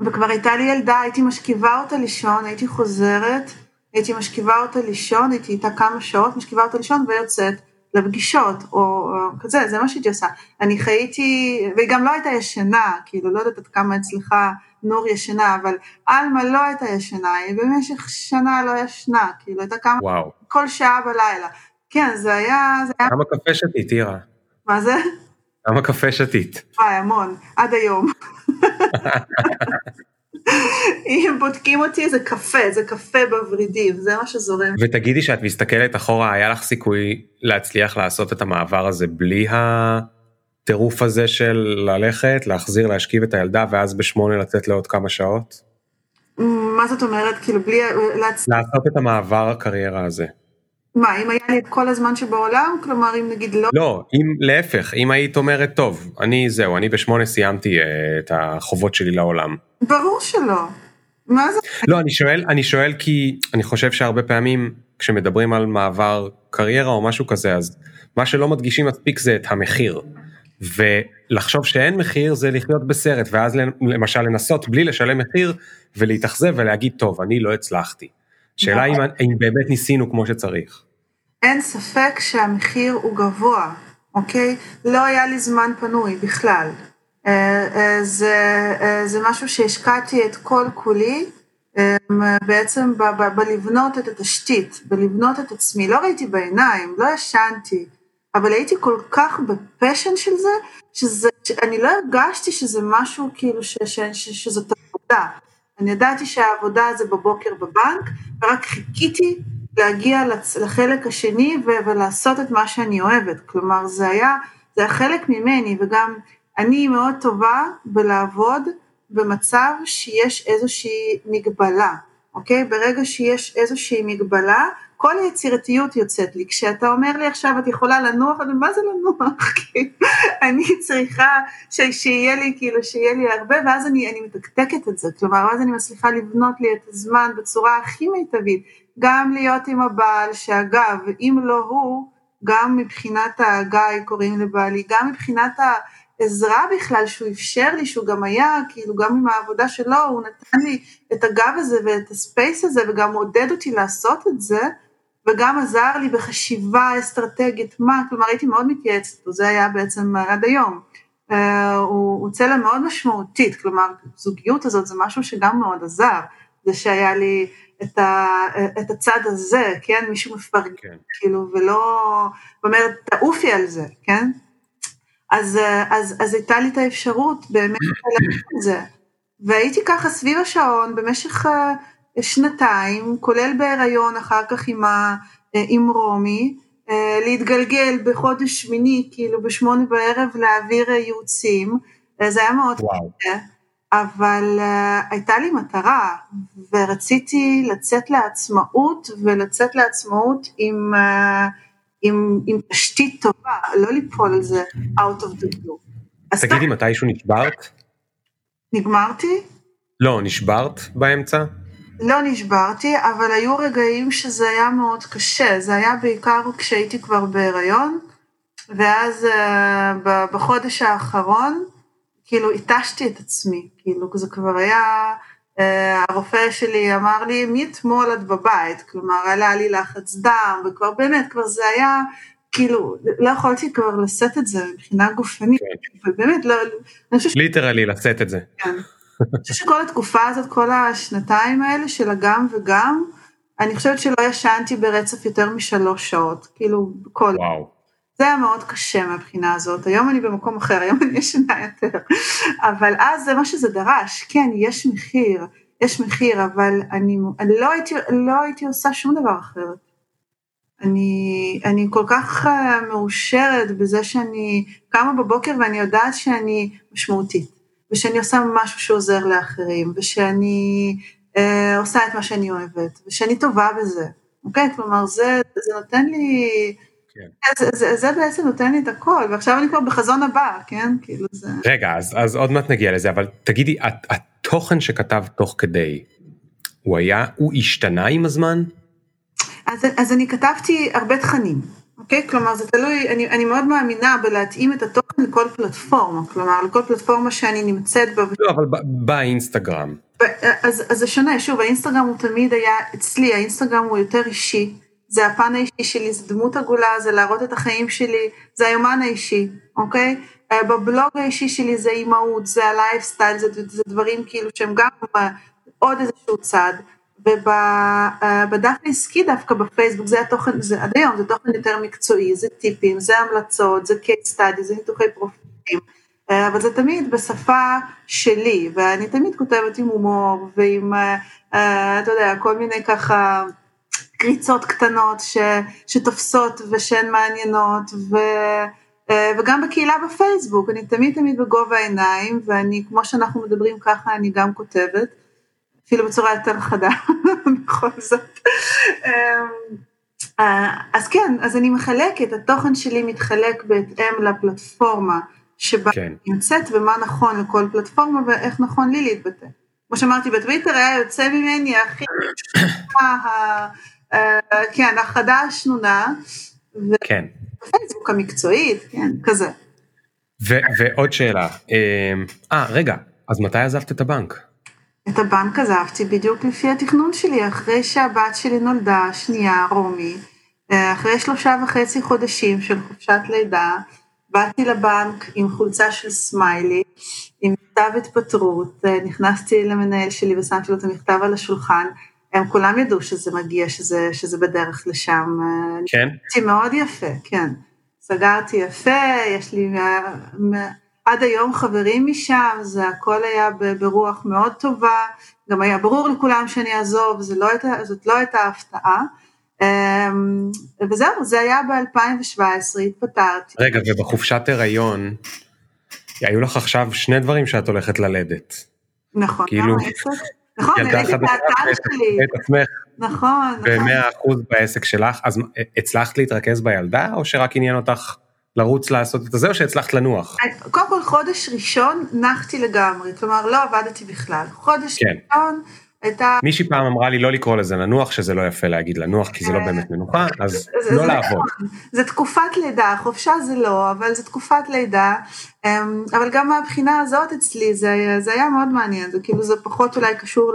וכבר הייתה לי ילדה, הייתי משכיבה אותה לישון, הייתי חוזרת, הייתי משכיבה אותה לישון, הייתי איתה כמה שעות, משכיבה אותה לישון ויוצאת לפגישות, או, או כזה, זה מה שהייתי עושה. אני חייתי, והיא גם לא הייתה ישנה, כאילו, לא יודעת עד כמה אצלך נור ישנה, אבל עלמה לא הייתה ישנה, היא במשך שנה לא ישנה, כאילו, הייתה כמה, וואו. כל שעה בלילה. כן, זה היה... זה היה... כמה קפה שתית, טירה? מה זה? כמה קפה שתית? וואי, המון, עד היום. *laughs* אם בודקים אותי זה קפה, זה קפה בוורידים, זה מה שזורם. ותגידי שאת מסתכלת אחורה, היה לך סיכוי להצליח לעשות את המעבר הזה בלי הטירוף הזה של ללכת, להחזיר, להשכיב את הילדה ואז בשמונה לצאת לעוד כמה שעות? מה זאת אומרת? כאילו בלי... לעשות את המעבר הקריירה הזה. מה, אם היה לי את כל הזמן שבעולם? כלומר, אם נגיד לא... לא, אם להפך, אם היית אומרת, טוב, אני זהו, אני בשמונה סיימתי uh, את החובות שלי לעולם. ברור שלא. מה זה? לא, אני שואל, אני שואל כי אני חושב שהרבה פעמים כשמדברים על מעבר קריירה או משהו כזה, אז מה שלא מדגישים מספיק זה את המחיר. ולחשוב שאין מחיר זה לחיות בסרט, ואז למשל לנסות בלי לשלם מחיר ולהתאכזב ולהגיד, טוב, אני לא הצלחתי. שאלה אם, אם באמת ניסינו כמו שצריך. אין ספק שהמחיר הוא גבוה, אוקיי? לא היה לי זמן פנוי בכלל. אה, אה, זה, אה, זה משהו שהשקעתי את כל כולי בעצם ב, ב, בלבנות את התשתית, בלבנות את עצמי. לא ראיתי בעיניים, לא ישנתי, אבל הייתי כל כך בפשן של זה, שזה, שאני לא הרגשתי שזה משהו כאילו ש, ש, ש, שזאת עבודה. אני ידעתי שהעבודה זה בבוקר בבנק, ורק חיכיתי להגיע לחלק השני ולעשות את מה שאני אוהבת. כלומר, זה היה, זה היה חלק ממני, וגם אני מאוד טובה בלעבוד במצב שיש איזושהי מגבלה, אוקיי? ברגע שיש איזושהי מגבלה, כל היצירתיות יוצאת לי. כשאתה אומר לי עכשיו את יכולה לנוח, אני מה זה לנוח? *laughs* אני צריכה ש, שיהיה לי, כאילו, שיהיה לי הרבה, ואז אני, אני מתקתקת את זה. כלומר, אז אני מצליחה לבנות לי את הזמן בצורה הכי מיטבית. גם להיות עם הבעל, שאגב, אם לא הוא, גם מבחינת הגיא קוראים לבעלי, גם מבחינת העזרה בכלל שהוא אפשר לי, שהוא גם היה, כאילו גם עם העבודה שלו, הוא נתן לי את הגב הזה ואת הספייס הזה, וגם עודד אותי לעשות את זה, וגם עזר לי בחשיבה אסטרטגית, מה, כלומר הייתי מאוד מתייעצת, זה היה בעצם עד היום. Uh, הוא, הוא צלע מאוד משמעותית, כלומר זוגיות הזאת זה משהו שגם מאוד עזר, זה שהיה לי את, ה, את הצד הזה, כן, מישהו מפרגן, כן. כאילו, ולא אומרת, תעופי על זה, כן? אז, אז, אז הייתה לי את האפשרות באמת *clears throat* לעשות את זה, והייתי ככה סביב השעון במשך שנתיים, כולל בהיריון אחר כך עם, ה, עם רומי, להתגלגל בחודש שמיני, כאילו בשמונה בערב להעביר ייעוצים, זה היה מאוד קשה. אבל הייתה לי מטרה, ורציתי לצאת לעצמאות, ולצאת לעצמאות עם, עם, עם תשתית טובה, לא ליפול על זה out of the blue. תגידי, מתישהו נשברת? נגמרתי? לא, נשברת באמצע? לא נשברתי, אבל היו רגעים שזה היה מאוד קשה, זה היה בעיקר כשהייתי כבר בהיריון, ואז uh, בחודש האחרון, כאילו התשתי את עצמי, כאילו זה כבר היה, אה, הרופא שלי אמר לי, מאתמול את בבית, כלומר עלה לי לחץ דם, וכבר באמת, כבר זה היה, כאילו, לא יכולתי כבר לשאת את זה מבחינה גופנית, כן. ובאמת, לא. ליטרלי לשאת את זה. כן. אני חושבת שכל התקופה הזאת, כל השנתיים האלה של הגם וגם, אני חושבת שלא ישנתי ברצף יותר משלוש שעות, כאילו, כל... וואו. זה היה מאוד קשה מהבחינה הזאת, היום אני במקום אחר, היום אני ישנה יותר, אבל אז זה מה שזה דרש, כן, יש מחיר, יש מחיר, אבל אני, אני לא, הייתי, לא הייתי עושה שום דבר אחרת. אני, אני כל כך אה, מאושרת בזה שאני קמה בבוקר ואני יודעת שאני משמעותית, ושאני עושה משהו שעוזר לאחרים, ושאני אה, עושה את מה שאני אוהבת, ושאני טובה בזה, אוקיי? כלומר, זה, זה נותן לי... כן. זה, זה, זה בעצם נותן לי את הכל, ועכשיו אני כבר בחזון הבא, כן? כאילו זה... רגע, אז, אז עוד מעט נגיע לזה, אבל תגידי, התוכן שכתב תוך כדי, הוא היה, הוא השתנה עם הזמן? אז, אז אני כתבתי הרבה תכנים, אוקיי? כלומר, זה תלוי, אני, אני מאוד מאמינה בלהתאים את התוכן לכל פלטפורמה, כלומר, לכל פלטפורמה שאני נמצאת בה. לא, אבל באינסטגרם. אז, אז זה שונה, שוב, האינסטגרם הוא תמיד היה, אצלי האינסטגרם הוא יותר אישי. זה הפן האישי שלי, זה דמות עגולה, זה להראות את החיים שלי, זה היומן האישי, אוקיי? אה, בבלוג האישי שלי זה אימהות, זה הלייפסטייל, זה, זה דברים כאילו שהם גם עוד איזשהו צד. ובדף אה, העסקי דווקא בפייסבוק זה התוכן, זה עד היום זה תוכן יותר מקצועי, זה טיפים, זה המלצות, זה case study, זה ניתוחי פרופילים, אה, אבל זה תמיד בשפה שלי, ואני תמיד כותבת עם הומור ועם, אתה יודע, כל מיני ככה קריצות קטנות ש, שתופסות ושהן מעניינות, ו, וגם בקהילה בפייסבוק, אני תמיד תמיד בגובה העיניים, ואני, כמו שאנחנו מדברים ככה, אני גם כותבת, אפילו בצורה יותר חדה, *laughs* בכל זאת. אז כן, אז אני מחלקת, התוכן שלי מתחלק בהתאם לפלטפורמה שבה כן. נמצאת, ומה נכון לכל פלטפורמה ואיך נכון לי להתבטא. כמו שאמרתי, בטוויטר היה יוצא ממני הכי, *coughs* כן, החדה השנונה, כן. בפייסבוק המקצועית, כן, כזה. ועוד שאלה, אה, רגע, אז מתי עזבת את הבנק? את הבנק עזבתי בדיוק לפי התכנון שלי, אחרי שהבת שלי נולדה, שנייה, רומי, אה, אחרי שלושה וחצי חודשים של חופשת לידה, באתי לבנק עם חולצה של סמיילי, עם מכתב התפטרות, אה, נכנסתי למנהל שלי ושמתי לו את המכתב על השולחן, הם כולם ידעו שזה מגיע, שזה, שזה בדרך לשם. אה, כן? סגרתי מאוד יפה, כן. סגרתי יפה, יש לי עד היום חברים משם, זה הכל היה ברוח מאוד טובה, גם היה ברור לכולם שאני אעזוב, לא הייתה, זאת לא הייתה הפתעה. אמ, וזהו, זה היה ב-2017, התפטרתי. רגע, ובחופשת הריון, היו לך עכשיו שני דברים שאת הולכת ללדת. נכון, כאילו, נכון, העליתי את האתר שלי. את עצמך. נכון, נכון. ומאה אחוז בעסק שלך, אז הצלחת להתרכז בילדה, או שרק עניין אותך לרוץ לעשות את זה, או שהצלחת לנוח? קודם כל, חודש ראשון נחתי לגמרי, כלומר, לא עבדתי בכלל. חודש כן. ראשון... הייתה... מישהי פעם אמרה לי לא לקרוא לזה לנוח, שזה לא יפה להגיד לנוח, כי זה לא באמת מנוחה, אז לא לעבוד. נכון. זה תקופת לידה, חופשה זה לא, אבל זה תקופת לידה, אמ, אבל גם מהבחינה הזאת אצלי זה, זה היה מאוד מעניין, זה כאילו זה פחות אולי קשור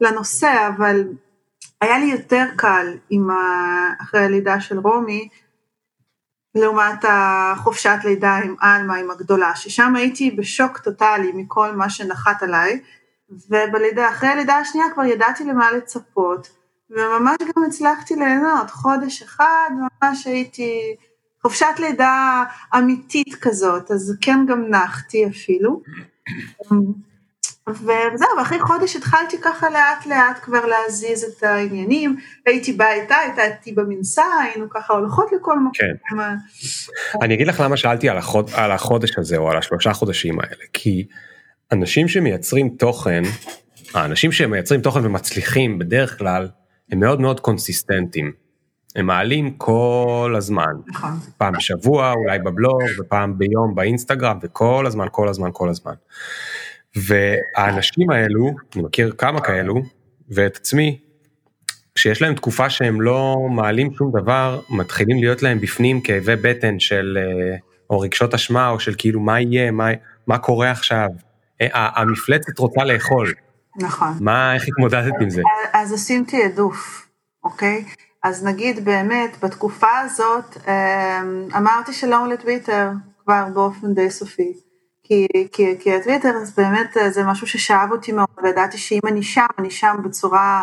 לנושא, אבל היה לי יותר קל עם ה... אחרי הלידה של רומי, לעומת החופשת לידה עם עלמה, עם הגדולה, ששם הייתי בשוק טוטאלי מכל מה שנחת עליי, ובלידה, אחרי הלידה השנייה כבר ידעתי למה לצפות, וממש גם הצלחתי ליהנות, חודש אחד ממש הייתי חופשת לידה אמיתית כזאת, אז כן גם נחתי אפילו. וזהו, ואחרי חודש התחלתי ככה לאט לאט כבר להזיז את העניינים, הייתי באה איתה, הייתה איתי במנסה, היינו ככה הולכות לכל מקום. כן. אני אגיד לך למה שאלתי על, החוד, על החודש הזה או על השלושה חודשים האלה, כי אנשים שמייצרים תוכן, האנשים שמייצרים תוכן ומצליחים בדרך כלל, הם מאוד מאוד קונסיסטנטים. הם מעלים כל הזמן. נכון. פעם בשבוע, אולי בבלוג, ופעם ביום באינסטגרם, וכל הזמן, כל הזמן, כל הזמן. והאנשים האלו, אני מכיר כמה כאלו, ואת עצמי, כשיש להם תקופה שהם לא מעלים שום דבר, מתחילים להיות להם בפנים כאבי בטן של, אה, או רגשות אשמה, או של כאילו מה יהיה, מה, מה קורה עכשיו, המפלצת רוצה לאכול. נכון. מה, איך התמודדת עם זה? אז עושים תעדוף, אוקיי? אז נגיד באמת, בתקופה הזאת, אמ, אמרתי שלום לטוויטר כבר באופן די סופי. כי, כי, כי הטוויטר אז באמת זה משהו ששאב אותי מאוד, וידעתי שאם אני שם, אני שם בצורה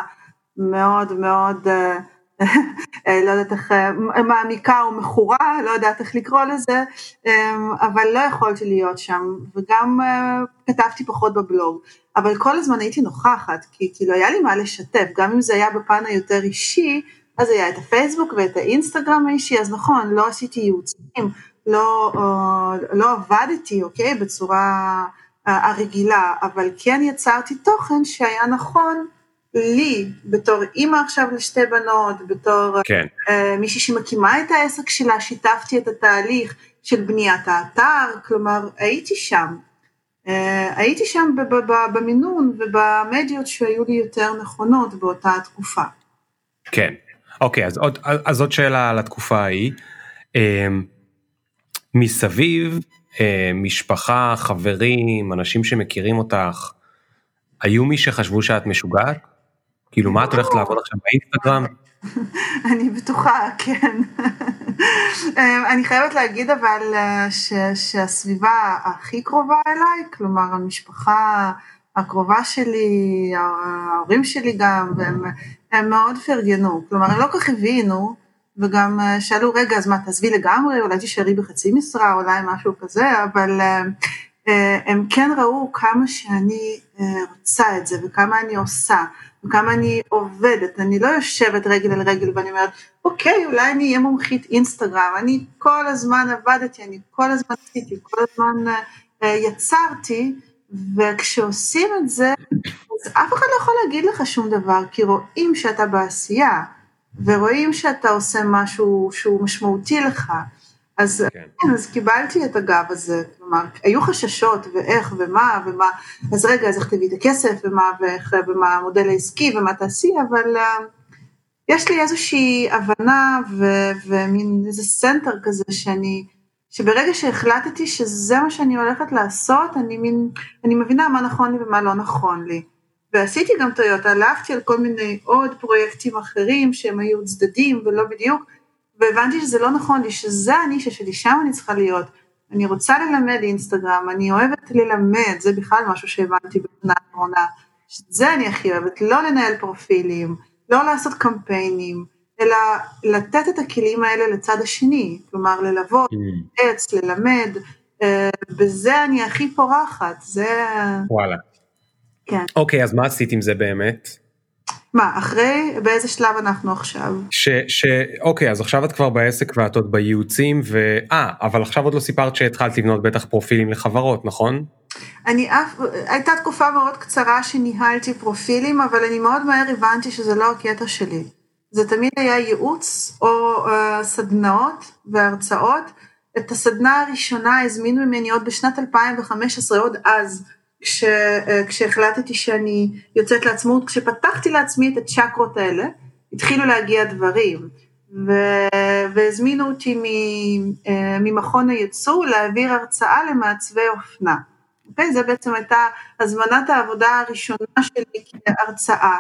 מאוד מאוד אה, *laughs* אה, לא יודעת איך, אה, מעמיקה או מכורה, לא יודעת איך לקרוא לזה, אה, אבל לא יכולתי להיות שם, וגם כתבתי פחות בבלוג, אבל כל הזמן הייתי נוכחת, כי כאילו היה לי מה לשתף, גם אם זה היה בפן היותר אישי, אז היה את הפייסבוק ואת האינסטגרם האישי, אז נכון, לא עשיתי ייעוצים, לא, לא עבדתי, אוקיי, בצורה הרגילה, אבל כן יצרתי תוכן שהיה נכון, לי, בתור אימא עכשיו לשתי בנות, בתור כן. uh, מישהי שמקימה את העסק שלה, שיתפתי את התהליך של בניית האתר, כלומר הייתי שם. Uh, הייתי שם במינון ובמדיות שהיו לי יותר נכונות באותה תקופה. כן, אוקיי, אז עוד, אז עוד שאלה על התקופה ההיא. מסביב, uh, משפחה, חברים, אנשים שמכירים אותך, היו מי שחשבו שאת משוגעת? כאילו מה את הולכת לעבוד עכשיו באינסטגרם? *laughs* אני בטוחה, כן. *laughs* אמ, אני חייבת להגיד אבל אה, שהסביבה הכי קרובה אליי, כלומר המשפחה הקרובה שלי, ההורים שלי גם, והם הם מאוד פרגנו, כלומר הם לא כל כך הבינו, וגם אה, שאלו רגע אז מה תעזבי לגמרי, אולי תישארי בחצי משרה, אולי משהו כזה, אבל אה, הם כן ראו כמה שאני רוצה את זה וכמה אני עושה וכמה אני עובדת, אני לא יושבת רגל על רגל ואני אומרת, אוקיי, אולי אני אהיה מומחית אינסטגרם, אני כל הזמן עבדתי, אני כל הזמן עשיתי, כל הזמן יצרתי, וכשעושים את זה, אז אף אחד לא יכול להגיד לך שום דבר, כי רואים שאתה בעשייה, ורואים שאתה עושה משהו שהוא משמעותי לך. אז כן. כן, אז קיבלתי את הגב הזה, כלומר, היו חששות ואיך ומה ומה, אז רגע, אז איך תביא את הכסף ומה ואיך ומה המודל העסקי ומה תעשי, אבל uh, יש לי איזושהי הבנה ו- ומין איזה center כזה שאני, שברגע שהחלטתי שזה מה שאני הולכת לעשות, אני מין, אני מבינה מה נכון לי ומה לא נכון לי. ועשיתי גם טעויות, הלכתי על כל מיני עוד פרויקטים אחרים שהם היו צדדים ולא בדיוק, והבנתי שזה לא נכון לי, שזה הנישה שלי, שם אני צריכה להיות. אני רוצה ללמד אינסטגרם, אני אוהבת ללמד, זה בכלל משהו שהבנתי בשנה האחרונה, שזה אני הכי אוהבת, לא לנהל פרופילים, לא לעשות קמפיינים, אלא לתת את הכלים האלה לצד השני, כלומר ללוות, mm. עץ, ללמד, אה, בזה אני הכי פורחת, זה... וואלה. כן. אוקיי, אז מה עשית עם זה באמת? מה, אחרי, באיזה שלב אנחנו עכשיו? ש, ש, אוקיי, אז עכשיו את כבר בעסק ואת עוד בייעוצים, ו... אה, אבל עכשיו עוד לא סיפרת שהתחלת לבנות בטח פרופילים לחברות, נכון? אני אף, הייתה תקופה מאוד קצרה שניהלתי פרופילים, אבל אני מאוד מהר הבנתי שזה לא הקטע שלי. זה תמיד היה ייעוץ או uh, סדנאות והרצאות. את הסדנה הראשונה הזמינו ממני עוד בשנת 2015, עוד אז. כש, אה, כשהחלטתי שאני יוצאת לעצמאות, כשפתחתי לעצמי את הצ'קרות האלה, התחילו להגיע דברים, ו, והזמינו אותי מ, אה, ממכון הייצוא להעביר הרצאה למעצבי אופנה. אוקיי? זה בעצם הייתה הזמנת העבודה הראשונה שלי כהרצאה,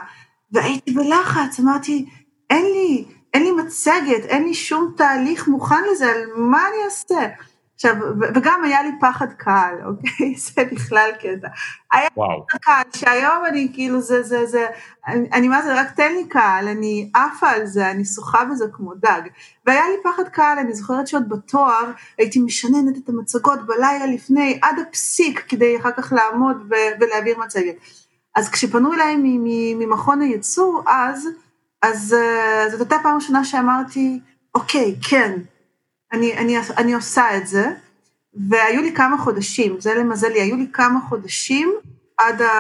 והייתי בלחץ, אמרתי, אין לי, אין לי מצגת, אין לי שום תהליך מוכן לזה, על מה אני אעשה? עכשיו, וגם היה לי פחד קהל, *laughs* אוקיי? זה בכלל קטע. היה וואו. פחד קהל, שהיום אני כאילו זה, זה, זה, אני, אני מה זה, רק תן לי קהל, אני עפה על זה, אני שוחה בזה כמו דג. והיה לי פחד קהל, אני זוכרת שעוד בתואר הייתי משננת את המצגות בלילה לפני, עד הפסיק, כדי אחר כך לעמוד ו- ולהעביר מצגת. אז כשפנו אליי ממכון הייצור, אז, אז uh, זאת הייתה פעם ראשונה שאמרתי, אוקיי, כן, אני, אני, אני עושה את זה, והיו לי כמה חודשים, זה למזלי, היו לי כמה חודשים עד, ה,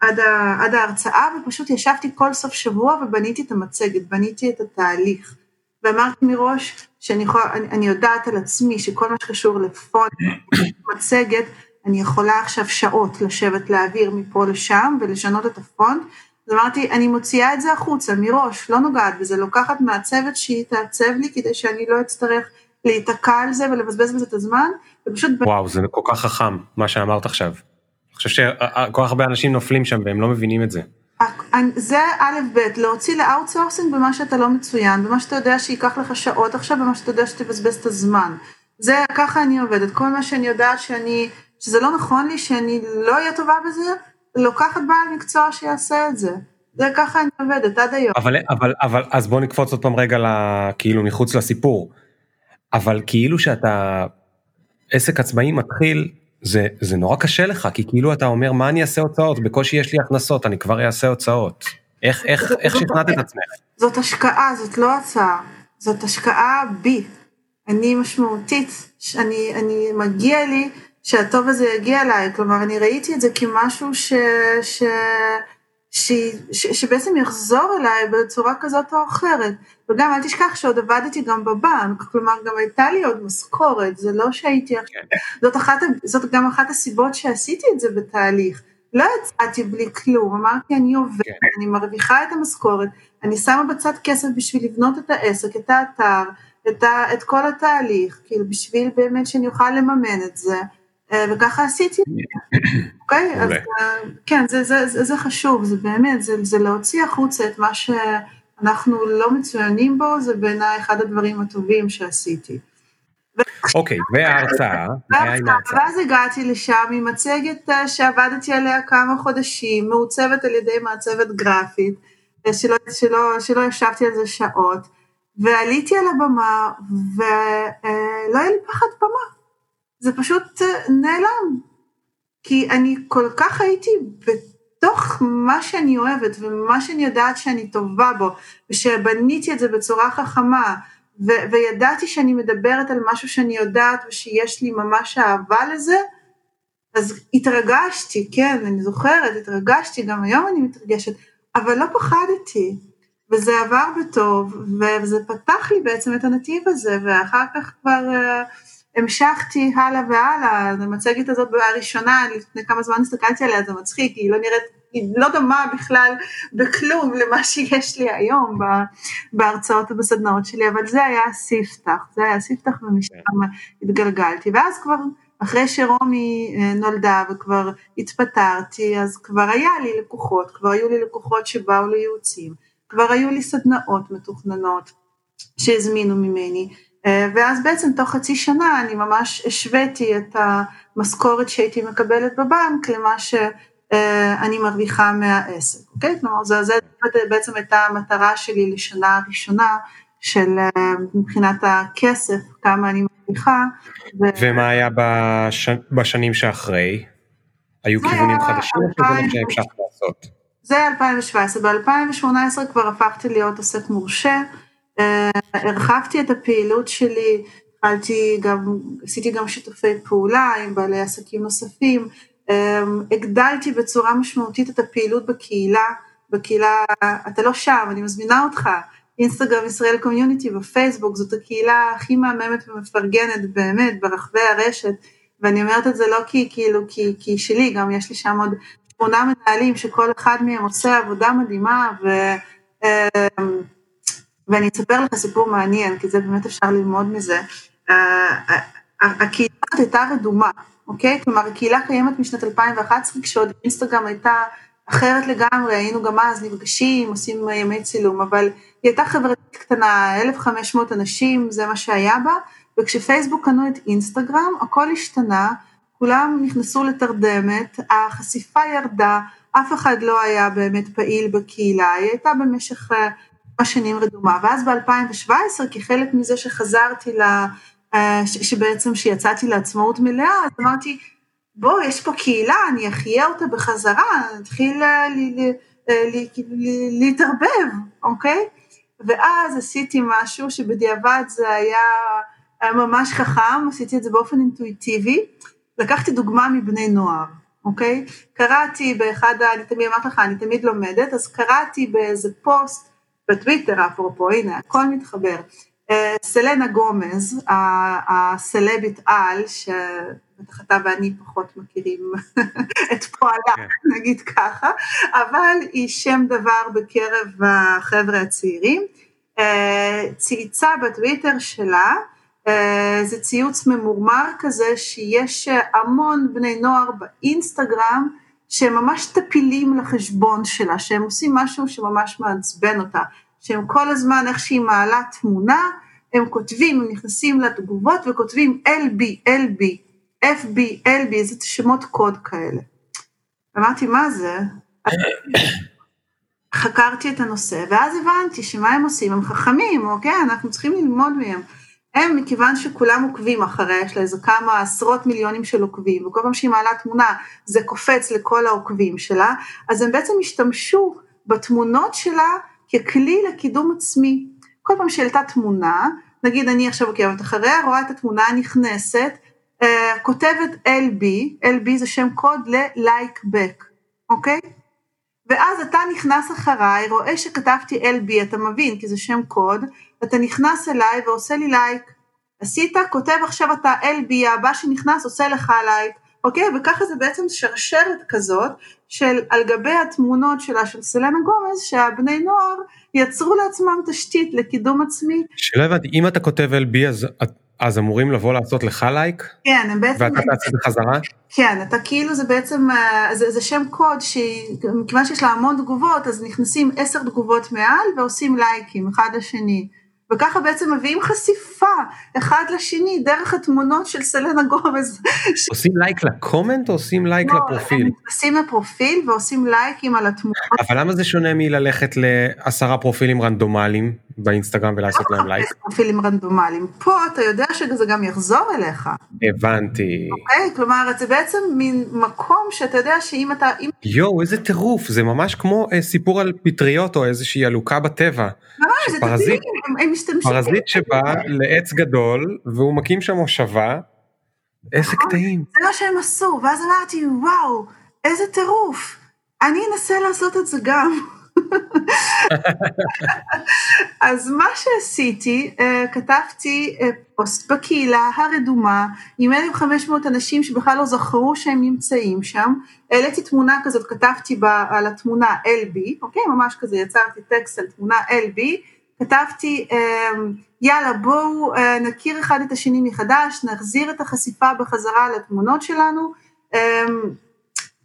עד, ה, עד ההרצאה, ופשוט ישבתי כל סוף שבוע ובניתי את המצגת, בניתי את התהליך. ואמרתי מראש שאני יכול, אני, אני יודעת על עצמי שכל מה שקשור לפון, מצגת, אני יכולה עכשיו שעות לשבת להעביר מפה לשם ולשנות את הפונט, אז אמרתי, אני מוציאה את זה החוצה מראש, לא נוגעת בזה, לוקחת מהצוות שהיא תעצב לי כדי שאני לא אצטרך להיתקע על זה ולבזבז בזה את הזמן, ופשוט... וואו, זה כל כך חכם, מה שאמרת עכשיו. אני חושב שכל כך הרבה אנשים נופלים שם והם לא מבינים את זה. זה א' ב', להוציא ל outsourcing במה שאתה לא מצוין, במה שאתה יודע שייקח לך שעות עכשיו, במה שאתה יודע שתבזבז את הזמן. זה, ככה אני עובדת, כל מה שאני יודעת שאני, שזה לא נכון לי, שאני לא אהיה טובה בזה, לוקחת בעל מקצוע שיעשה את זה. זה ככה אני עובדת עד היום. אבל, אבל, אבל, אז בוא נקפוץ עוד פעם רגע כאילו מחוץ לסיפור. אבל כאילו שאתה עסק עצמאי מתחיל, זה, זה נורא קשה לך, כי כאילו אתה אומר, מה אני אעשה הוצאות? בקושי יש לי הכנסות, אני כבר אעשה הוצאות. איך, איך, איך שכנעת את עצמך? זאת השקעה, זאת לא הצעה. זאת השקעה בי. אני משמעותית, אני, אני מגיע לי שהטוב הזה יגיע אליי, כלומר אני ראיתי את זה כמשהו ש, ש, ש, ש, שבעצם יחזור אליי בצורה כזאת או אחרת, וגם אל תשכח שעוד עבדתי גם בבנק, כלומר גם הייתה לי עוד משכורת, זה לא שהייתי, עכשיו, כן. זאת, אחת, זאת גם אחת הסיבות שעשיתי את זה בתהליך, לא יצאתי בלי כלום, אמרתי אני עובדת, כן. אני מרוויחה את המשכורת, אני שמה בצד כסף בשביל לבנות את העסק, את האתר, את, ה, את כל התהליך, כאילו בשביל באמת שאני אוכל לממן את זה. אה, וככה עשיתי, אוקיי? אז אה, כן, זה, זה, זה, זה חשוב, זה באמת, זה, זה להוציא החוצה את מה שאנחנו לא מצוינים בו, זה בעיניי אחד הדברים הטובים שעשיתי. אוקיי, וההרצאה, ואז הגעתי לשם עם מצגת אה, שעבדתי עליה כמה חודשים, מעוצבת על ידי מעצבת גרפית, שלא, שלא, שלא ישבתי על זה שעות, ועליתי על הבמה, ולא היה לי פחד במה. זה פשוט אה, נעלם. כי אני כל כך הייתי בתוך מה שאני אוהבת ומה שאני יודעת שאני טובה בו, ושבניתי את זה בצורה חכמה, ו- וידעתי שאני מדברת על משהו שאני יודעת ושיש לי ממש אהבה לזה, אז התרגשתי, כן, אני זוכרת, התרגשתי, גם היום אני מתרגשת, אבל לא פחדתי, וזה עבר בטוב, וזה פתח לי בעצם את הנתיב הזה, ואחר כך כבר uh, המשכתי הלאה והלאה, המצגת הזאת הראשונה, לפני כמה זמן הסתכלתי עליה, זה מצחיק, היא לא נראית, היא לא דומה בכלל בכלום למה שיש לי היום בהרצאות ובסדנאות שלי, אבל זה היה הספתח, זה היה הספתח ומשם התגלגלתי, ואז כבר אחרי שרומי אה, נולדה וכבר התפטרתי, אז כבר היה לי לקוחות, כבר היו לי לקוחות שבאו לייעוצים, כבר היו לי סדנאות מתוכננות שהזמינו ממני, ואז בעצם תוך חצי שנה אני ממש השוויתי את המשכורת שהייתי מקבלת בבנק למה שאני מרוויחה מהעסק, אוקיי? כלומר, זה, זה בעצם הייתה המטרה שלי לשנה הראשונה של אה, מבחינת הכסף, כמה אני מרוויחה. ו... ומה היה בש... בשנים שאחרי? היו כיוונים חדשים או מה שהמשכת לעשות? זה 2017, ב-2018 כבר הפכתי להיות עוסק מורשה, אה, הרחבתי את הפעילות שלי, התחלתי גם, עשיתי גם שיתופי פעולה עם בעלי עסקים נוספים, אה, הגדלתי בצורה משמעותית את הפעילות בקהילה, בקהילה, אתה לא שם, אני מזמינה אותך, אינסטגרם ישראל קומיוניטי בפייסבוק, זאת הקהילה הכי מהממת ומפרגנת באמת ברחבי הרשת, ואני אומרת את זה לא כי כאילו, כי, כי שלי, גם יש לי שם עוד שמונה מנהלים שכל אחד מהם עושה עבודה מדהימה, ו, אמ, ואני אספר לך סיפור מעניין, כי זה באמת אפשר ללמוד מזה. הקהילה הזאת הייתה רדומה, אוקיי? כלומר, הקהילה קיימת משנת 2011, כשעוד אינסטגרם הייתה אחרת לגמרי, היינו גם אז נפגשים, עושים ימי צילום, אבל היא הייתה חברתית קטנה, 1,500 אנשים, זה מה שהיה בה, וכשפייסבוק קנו את אינסטגרם, הכל השתנה, כולם נכנסו לתרדמת, החשיפה ירדה, אף אחד לא היה באמת פעיל בקהילה, היא הייתה במשך אה, שנים רדומה, ואז ב-2017, כחלק מזה שחזרתי ל... אה, שבעצם שיצאתי לעצמאות מלאה, אז אמרתי, בוא, יש פה קהילה, אני אחיה אותה בחזרה, נתחיל אה, להתערבב, אוקיי? ואז עשיתי משהו שבדיעבד זה היה, היה ממש חכם, עשיתי את זה באופן אינטואיטיבי, לקחתי דוגמה מבני נוער, אוקיי? קראתי באחד, אני תמיד אמרתי לך, אני תמיד לומדת, אז קראתי באיזה פוסט בטוויטר, אפרופו, הנה, הכל מתחבר. אה, סלנה גומז, הסלבית על, שבטח אתה ואני פחות מכירים *laughs* את פועלה, כן. נגיד ככה, אבל היא שם דבר בקרב החבר'ה הצעירים, אה, צייצה בטוויטר שלה, אה, זה ציוץ ממורמר כזה שיש המון בני נוער באינסטגרם שהם ממש טפילים לחשבון שלה, שהם עושים משהו שממש מעצבן אותה, שהם כל הזמן איך שהיא מעלה תמונה, הם כותבים, הם נכנסים לתגובות וכותבים LB, LB, FB, LB, איזה שמות קוד כאלה. אמרתי, מה זה? חקרתי את הנושא, ואז הבנתי שמה הם עושים, הם חכמים, אוקיי? אנחנו צריכים ללמוד מהם. הם, מכיוון שכולם עוקבים אחריה, יש לה איזה כמה עשרות מיליונים של עוקבים, וכל פעם שהיא מעלה תמונה זה קופץ לכל העוקבים שלה, אז הם בעצם השתמשו בתמונות שלה ככלי לקידום עצמי. כל פעם שהעלתה תמונה, נגיד אני עכשיו עוקבת אחריה, רואה את התמונה הנכנסת, uh, כותבת LB, LB זה שם קוד ל-like back, אוקיי? ואז אתה נכנס אחריי, רואה שכתבתי LB, אתה מבין, כי זה שם קוד, אתה נכנס אליי ועושה לי לייק. עשית, כותב עכשיו אתה LB, הבא שנכנס עושה לך לייק, אוקיי? וככה זה בעצם שרשרת כזאת של על גבי התמונות שלה של סלנה גומז, שהבני נוער יצרו לעצמם תשתית לקידום עצמי. שלא הבנתי, אם אתה כותב LB אז, אז אמורים לבוא לעשות לך לייק? כן, הם בעצם... ואתה תעשה בחזרה? כן, אתה כאילו זה בעצם, אה, זה, זה שם קוד שמכיוון שיש לה המון תגובות, אז נכנסים עשר תגובות מעל ועושים לייקים אחד לשני. וככה בעצם מביאים חשיפה אחד לשני דרך התמונות של סלנה גומז. עושים לייק ל comment או עושים לייק לא, לפרופיל? הם נכנסים לפרופיל ועושים לייקים על התמונות. אבל למה זה שונה מללכת לעשרה פרופילים רנדומליים באינסטגרם ולעשות להם לייק. פרופילים רנדומליים. פה אתה יודע שזה גם יחזור אליך. הבנתי. אוקיי? כלומר, זה בעצם מין מקום שאתה יודע שאם אתה... יואו, איזה טירוף, זה ממש כמו אה, סיפור על פטריות או איזושהי עלוקה בטבע. ממש, זה פרזיט, טבעי, הם, משתמשים. פרזיט שבא לעץ גדול והוא מקים שם מושבה. איזה קטעים. זה מה שהם עשו, ואז אמרתי, וואו, איזה טירוף. אני אנסה לעשות את זה גם. אז מה שעשיתי, אה, כתבתי אה, פוסט בקהילה הרדומה עם 1,500 אנשים שבכלל לא זכרו שהם נמצאים שם, העליתי תמונה כזאת, כתבתי בה על התמונה LB, אוקיי? ממש כזה יצרתי טקסט על תמונה LB, כתבתי אה, יאללה בואו נכיר אחד את השני מחדש, נחזיר את החשיפה בחזרה לתמונות שלנו,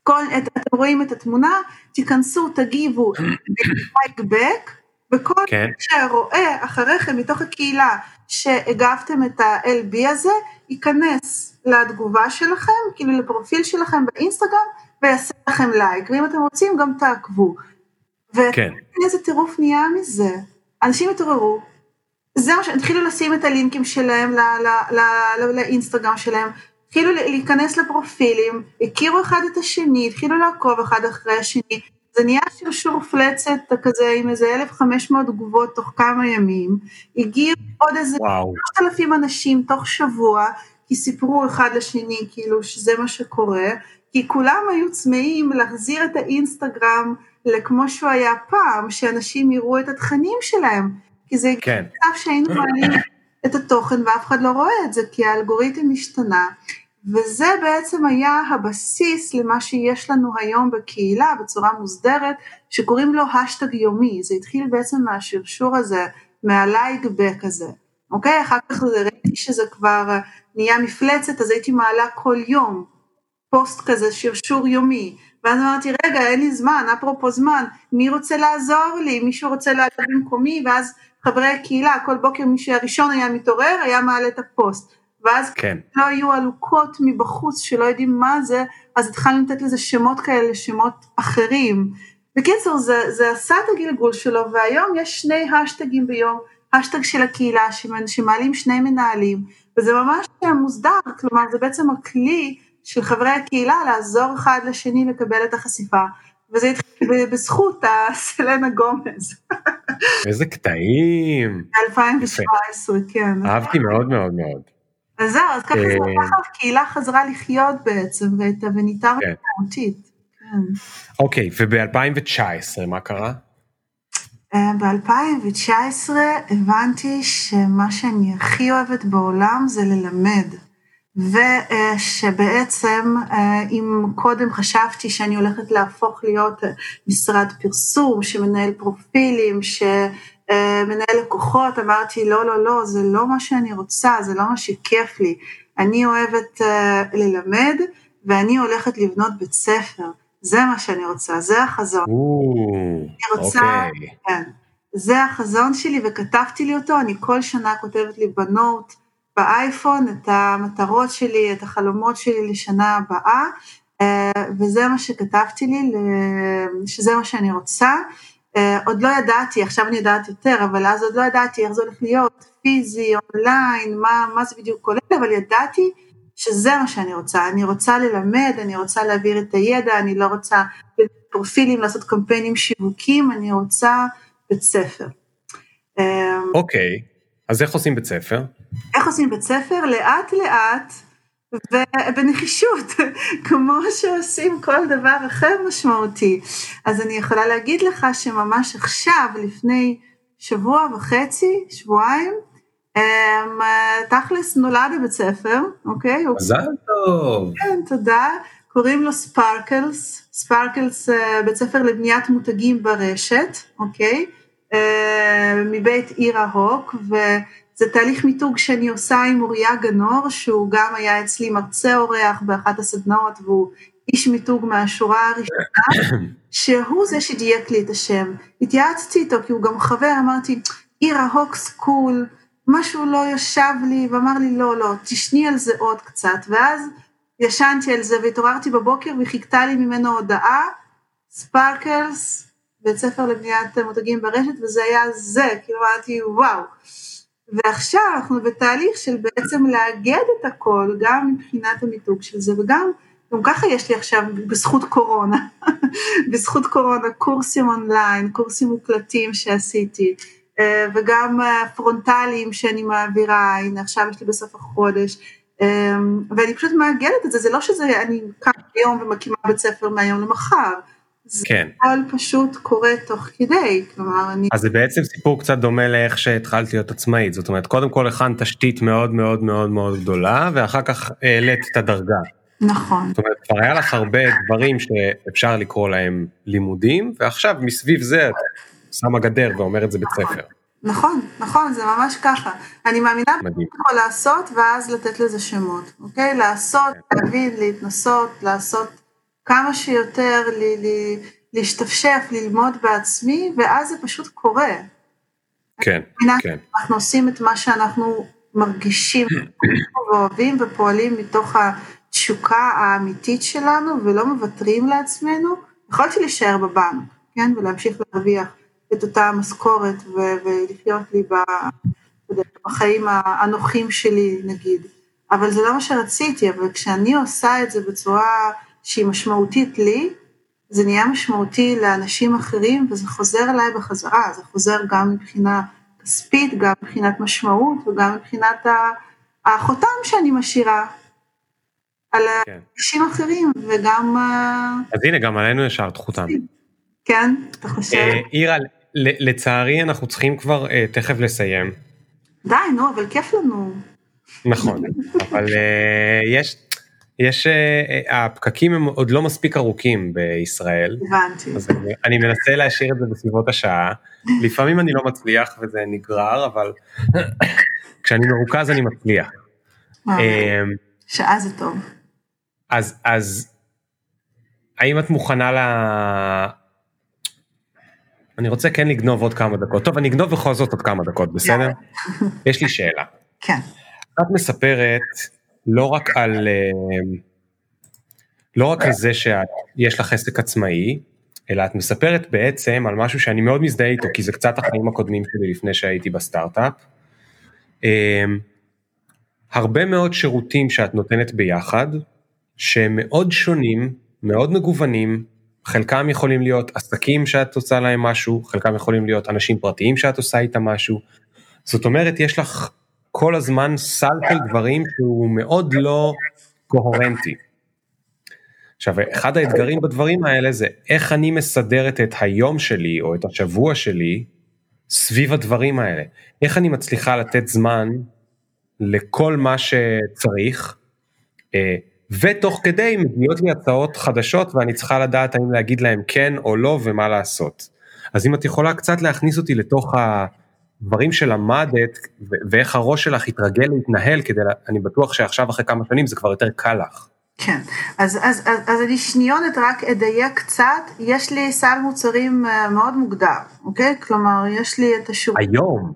כל, את, אתם רואים את התמונה, תיכנסו, תגיבו, לייק בק, וכל כן. מי שרואה אחריכם מתוך הקהילה שהגבתם את ה-LB הזה, ייכנס לתגובה שלכם, כאילו לפרופיל שלכם באינסטגרם, ויעשה לכם לייק, ואם אתם רוצים גם תעקבו. כן. ואיזה טירוף נהיה מזה. אנשים התעוררו, זה מה שהתחילו לשים את הלינקים שלהם לאינסטגרם שלהם, התחילו להיכנס לפרופילים, הכירו אחד את השני, התחילו לעקוב אחד אחרי השני, זה נהיה שרשור פלצת כזה עם איזה 1,500 תגובות תוך כמה ימים, הגיעו עוד איזה 3,000 אנשים תוך שבוע, כי סיפרו אחד לשני כאילו שזה מה שקורה, כי כולם היו צמאים להחזיר את האינסטגרם לכמו שהוא היה פעם, שאנשים יראו את התכנים שלהם, כי זה כן. מצב שהיינו מעלים את התוכן ואף אחד לא רואה את זה, כי האלגוריתם השתנה, וזה בעצם היה הבסיס למה שיש לנו היום בקהילה בצורה מוסדרת, שקוראים לו השטג יומי, זה התחיל בעצם מהשרשור הזה, מה like back הזה, אוקיי? אחר כך ראיתי שזה כבר נהיה מפלצת, אז הייתי מעלה כל יום פוסט כזה, שרשור יומי, ואז אמרתי, רגע, אין לי זמן, אפרופו זמן, מי רוצה לעזור לי, מישהו רוצה לעזור במקומי, ואז חברי הקהילה, כל בוקר מי שהראשון היה מתעורר, היה מעלה את הפוסט. ואז כן. לא היו עלוקות מבחוץ שלא יודעים מה זה, אז התחלנו לתת לזה שמות כאלה, שמות אחרים. בקיצור, זה, זה עשה את הגלגול שלו, והיום יש שני השטגים ביום, השטג של הקהילה שמעלים שני מנהלים, וזה ממש מוסדר, כלומר זה בעצם הכלי של חברי הקהילה לעזור אחד לשני לקבל את החשיפה. וזה התחיל בזכות הסלנה גומז. איזה קטעים. ב-2017, כן. אהבתי מאוד מאוד מאוד. אז זהו, אז ככה זה אה, ככה הקהילה חזרה לחיות בעצם, ונהייתה. משמעותית. כן. אוקיי, וב-2019 מה קרה? אה, ב-2019 הבנתי שמה שאני הכי אוהבת בעולם זה ללמד. ושבעצם אה, אם קודם חשבתי שאני הולכת להפוך להיות משרד פרסום שמנהל פרופילים, ש... אה, מנהל לקוחות, אמרתי לא, לא, לא, זה לא מה שאני רוצה, זה לא מה שכיף לי. אני אוהבת uh, ללמד ואני הולכת לבנות בית ספר, זה מה שאני רוצה, זה החזון. אני רוצה. אוקיי. כן, זה החזון שלי וכתבתי לי אותו, אני כל שנה כותבת לי בנוט באייפון את המטרות שלי, את החלומות שלי לשנה הבאה, uh, וזה מה שכתבתי לי, שזה מה שאני רוצה. Uh, עוד לא ידעתי, עכשיו אני יודעת יותר, אבל אז עוד לא ידעתי איך זה הולך להיות, פיזי, אונליין, מה, מה זה בדיוק כולל, אבל ידעתי שזה מה שאני רוצה, אני רוצה ללמד, אני רוצה להעביר את הידע, אני לא רוצה פרופילים, לעשות קמפיינים שיווקים, אני רוצה בית ספר. אה, אוקיי, okay. אז איך עושים בית ספר? איך עושים בית ספר? לאט לאט, ובנחישות, *laughs* כמו שעושים כל דבר אחר משמעותי. אז אני יכולה להגיד לך שממש עכשיו, לפני שבוע וחצי, שבועיים, אמ, תכלס נולד הבית ספר, אוקיי? מזל טוב. כן, תודה. קוראים לו ספרקלס אה, בית ספר לבניית מותגים ברשת, אוקיי? אה, מבית עיר ההוק, ו... זה תהליך מיתוג שאני עושה עם אוריה גנור, שהוא גם היה אצלי מרצה אורח באחת הסדנאות, והוא איש מיתוג מהשורה הראשונה, *coughs* שהוא זה שדייק לי את השם. התייעצתי איתו כי הוא גם חבר, אמרתי, עירה hook school, משהו לא ישב לי, ואמר לי, לא, לא, תשני על זה עוד קצת, ואז ישנתי על זה והתעוררתי בבוקר וחיכתה לי ממנו הודעה, Sparkles, בית ספר לבניית מותגים ברשת, וזה היה זה, כאילו אמרתי וואו. ועכשיו אנחנו בתהליך של בעצם לאגד את הכל, גם מבחינת המיתוג של זה, וגם, גם ככה יש לי עכשיו, בזכות קורונה, *laughs* בזכות קורונה, קורסים אונליין, קורסים מוקלטים שעשיתי, אה, וגם פרונטליים שאני מעבירה, הנה עכשיו יש לי בסוף החודש, אה, ואני פשוט מאגדת את זה, זה לא שזה, אני קמה היום ומקימה בית ספר מהיום למחר, זה כן. הכל פשוט קורה תוך כדי, כלומר אני... אז זה בעצם סיפור קצת דומה לאיך שהתחלת להיות עצמאית, זאת אומרת קודם כל הכנת תשתית מאוד מאוד מאוד מאוד גדולה ואחר כך העלית את הדרגה. נכון. זאת אומרת כבר היה לך הרבה דברים שאפשר לקרוא להם לימודים ועכשיו מסביב זה את שמה גדר ואומרת זה בית ספר. נכון, נכון, זה ממש ככה. אני מאמינה. בכל לעשות ואז לתת לזה שמות, אוקיי? לעשות, להבין, להתנסות, לעשות כמה שיותר, לי, לי, להשתפשף, ללמוד בעצמי, ואז זה פשוט קורה. כן, כן. אנחנו עושים את מה שאנחנו מרגישים ואוהבים ופועלים מתוך התשוקה האמיתית שלנו ולא מוותרים לעצמנו. יכולתי להישאר בבנק, כן? ולהמשיך להרוויח את אותה המשכורת ו- ולחיות לי ב- בחיים הנוחים שלי נגיד. אבל זה לא מה שרציתי, אבל כשאני עושה את זה בצורה שהיא משמעותית לי, זה נהיה משמעותי לאנשים אחרים וזה חוזר אליי בחזרה, זה חוזר גם מבחינה כספית, גם מבחינת משמעות וגם מבחינת החותם שאני משאירה על כן. אנשים אחרים וגם, אז הנה גם עלינו השארת חותם. כן, אתה חושב? אה, אירה, לצערי אנחנו צריכים כבר אה, תכף לסיים. די, נו, אבל כיף לנו. נכון, אבל אה, יש, יש, אה, אה, הפקקים הם עוד לא מספיק ארוכים בישראל, הבנתי. אז אני, אני מנסה להשאיר את זה בסביבות השעה, לפעמים אני לא מצליח וזה נגרר, אבל כשאני מרוכז אני מצליח. אה, אה, שעה זה טוב. אז, אז האם את מוכנה ל... אני רוצה כן לגנוב עוד כמה דקות. טוב, אני אגנוב בכל זאת עוד כמה דקות, בסדר? יש לי שאלה. כן, את מספרת לא רק על, אה, לא רק על זה שיש לך עסק עצמאי, אלא את מספרת בעצם על משהו שאני מאוד מזדהה איתו, כי זה קצת החיים הקודמים שלי לפני שהייתי בסטארט-אפ. אה, הרבה מאוד שירותים שאת נותנת ביחד, שהם מאוד שונים, מאוד מגוונים, חלקם יכולים להיות עסקים שאת עושה להם משהו, חלקם יכולים להיות אנשים פרטיים שאת עושה איתם משהו. זאת אומרת, יש לך כל הזמן סל של דברים שהוא מאוד לא קוהרנטי. עכשיו, אחד האתגרים בדברים האלה זה איך אני מסדרת את היום שלי או את השבוע שלי סביב הדברים האלה. איך אני מצליחה לתת זמן לכל מה שצריך, אה, ותוך כדי מגיעות לי הצעות חדשות ואני צריכה לדעת האם להגיד להם כן או לא ומה לעשות. אז אם את יכולה קצת להכניס אותי לתוך הדברים שלמדת ואיך הראש שלך התרגל להתנהל כדי, אני בטוח שעכשיו אחרי כמה שנים זה כבר יותר קל לך. כן. אז, אז, אז, אז אני שניונת רק אדייק קצת, יש לי סל מוצרים אה, מאוד מוגדר, אוקיי? כלומר, יש לי את השוק. היום,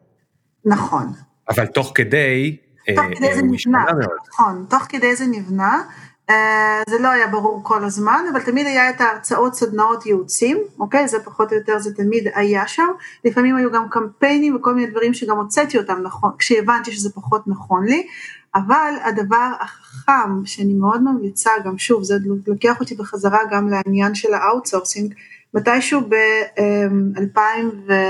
נכון. אבל תוך כדי, אה, תוך כדי אה, זה נבנה. נכון, תוך כדי זה נבנה. אה, זה לא היה ברור כל הזמן, אבל תמיד היה את ההרצאות, סדנאות, ייעוצים, אוקיי? זה פחות או יותר, זה תמיד היה שם. לפעמים היו גם קמפיינים וכל מיני דברים שגם הוצאתי אותם נכון, כשהבנתי שזה פחות נכון לי, אבל הדבר החכם שאני מאוד ממליצה, גם שוב, זה לוקח אותי בחזרה גם לעניין של ה outsourcing, מתישהו ב-2018,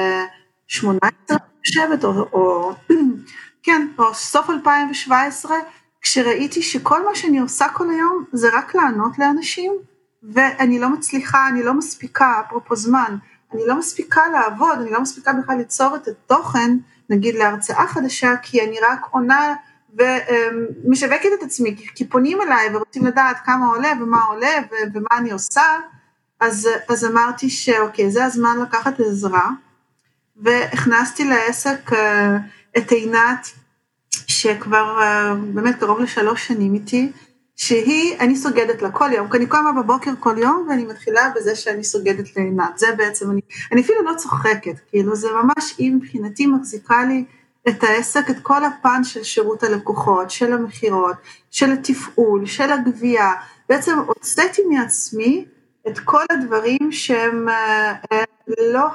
אני חושבת, או, או *clears throat* כן, או סוף 2017, כשראיתי שכל מה שאני עושה כל היום זה רק לענות לאנשים, ואני לא מצליחה, אני לא מספיקה, אפרופו זמן, אני לא מספיקה לעבוד, אני לא מספיקה בכלל ליצור את התוכן, נגיד להרצאה חדשה, כי אני רק עונה ומשווקת את עצמי, כי פונים אליי ורוצים לדעת כמה עולה ומה עולה ומה אני עושה, אז, אז אמרתי שאוקיי, זה הזמן לקחת עזרה, והכנסתי לעסק אה, את עינת, שכבר אה, באמת קרוב לשלוש שנים איתי, שהיא, אני סוגדת לה כל יום, כי אני קמה בבוקר כל יום ואני מתחילה בזה שאני סוגדת לעינת, זה בעצם, אני, אני אפילו לא צוחקת, כאילו זה ממש, היא מבחינתי מחזיקה לי את העסק, את כל הפן של שירות הלקוחות, של המכירות, של התפעול, של הגבייה, בעצם הוצאתי מעצמי את כל הדברים שהם לא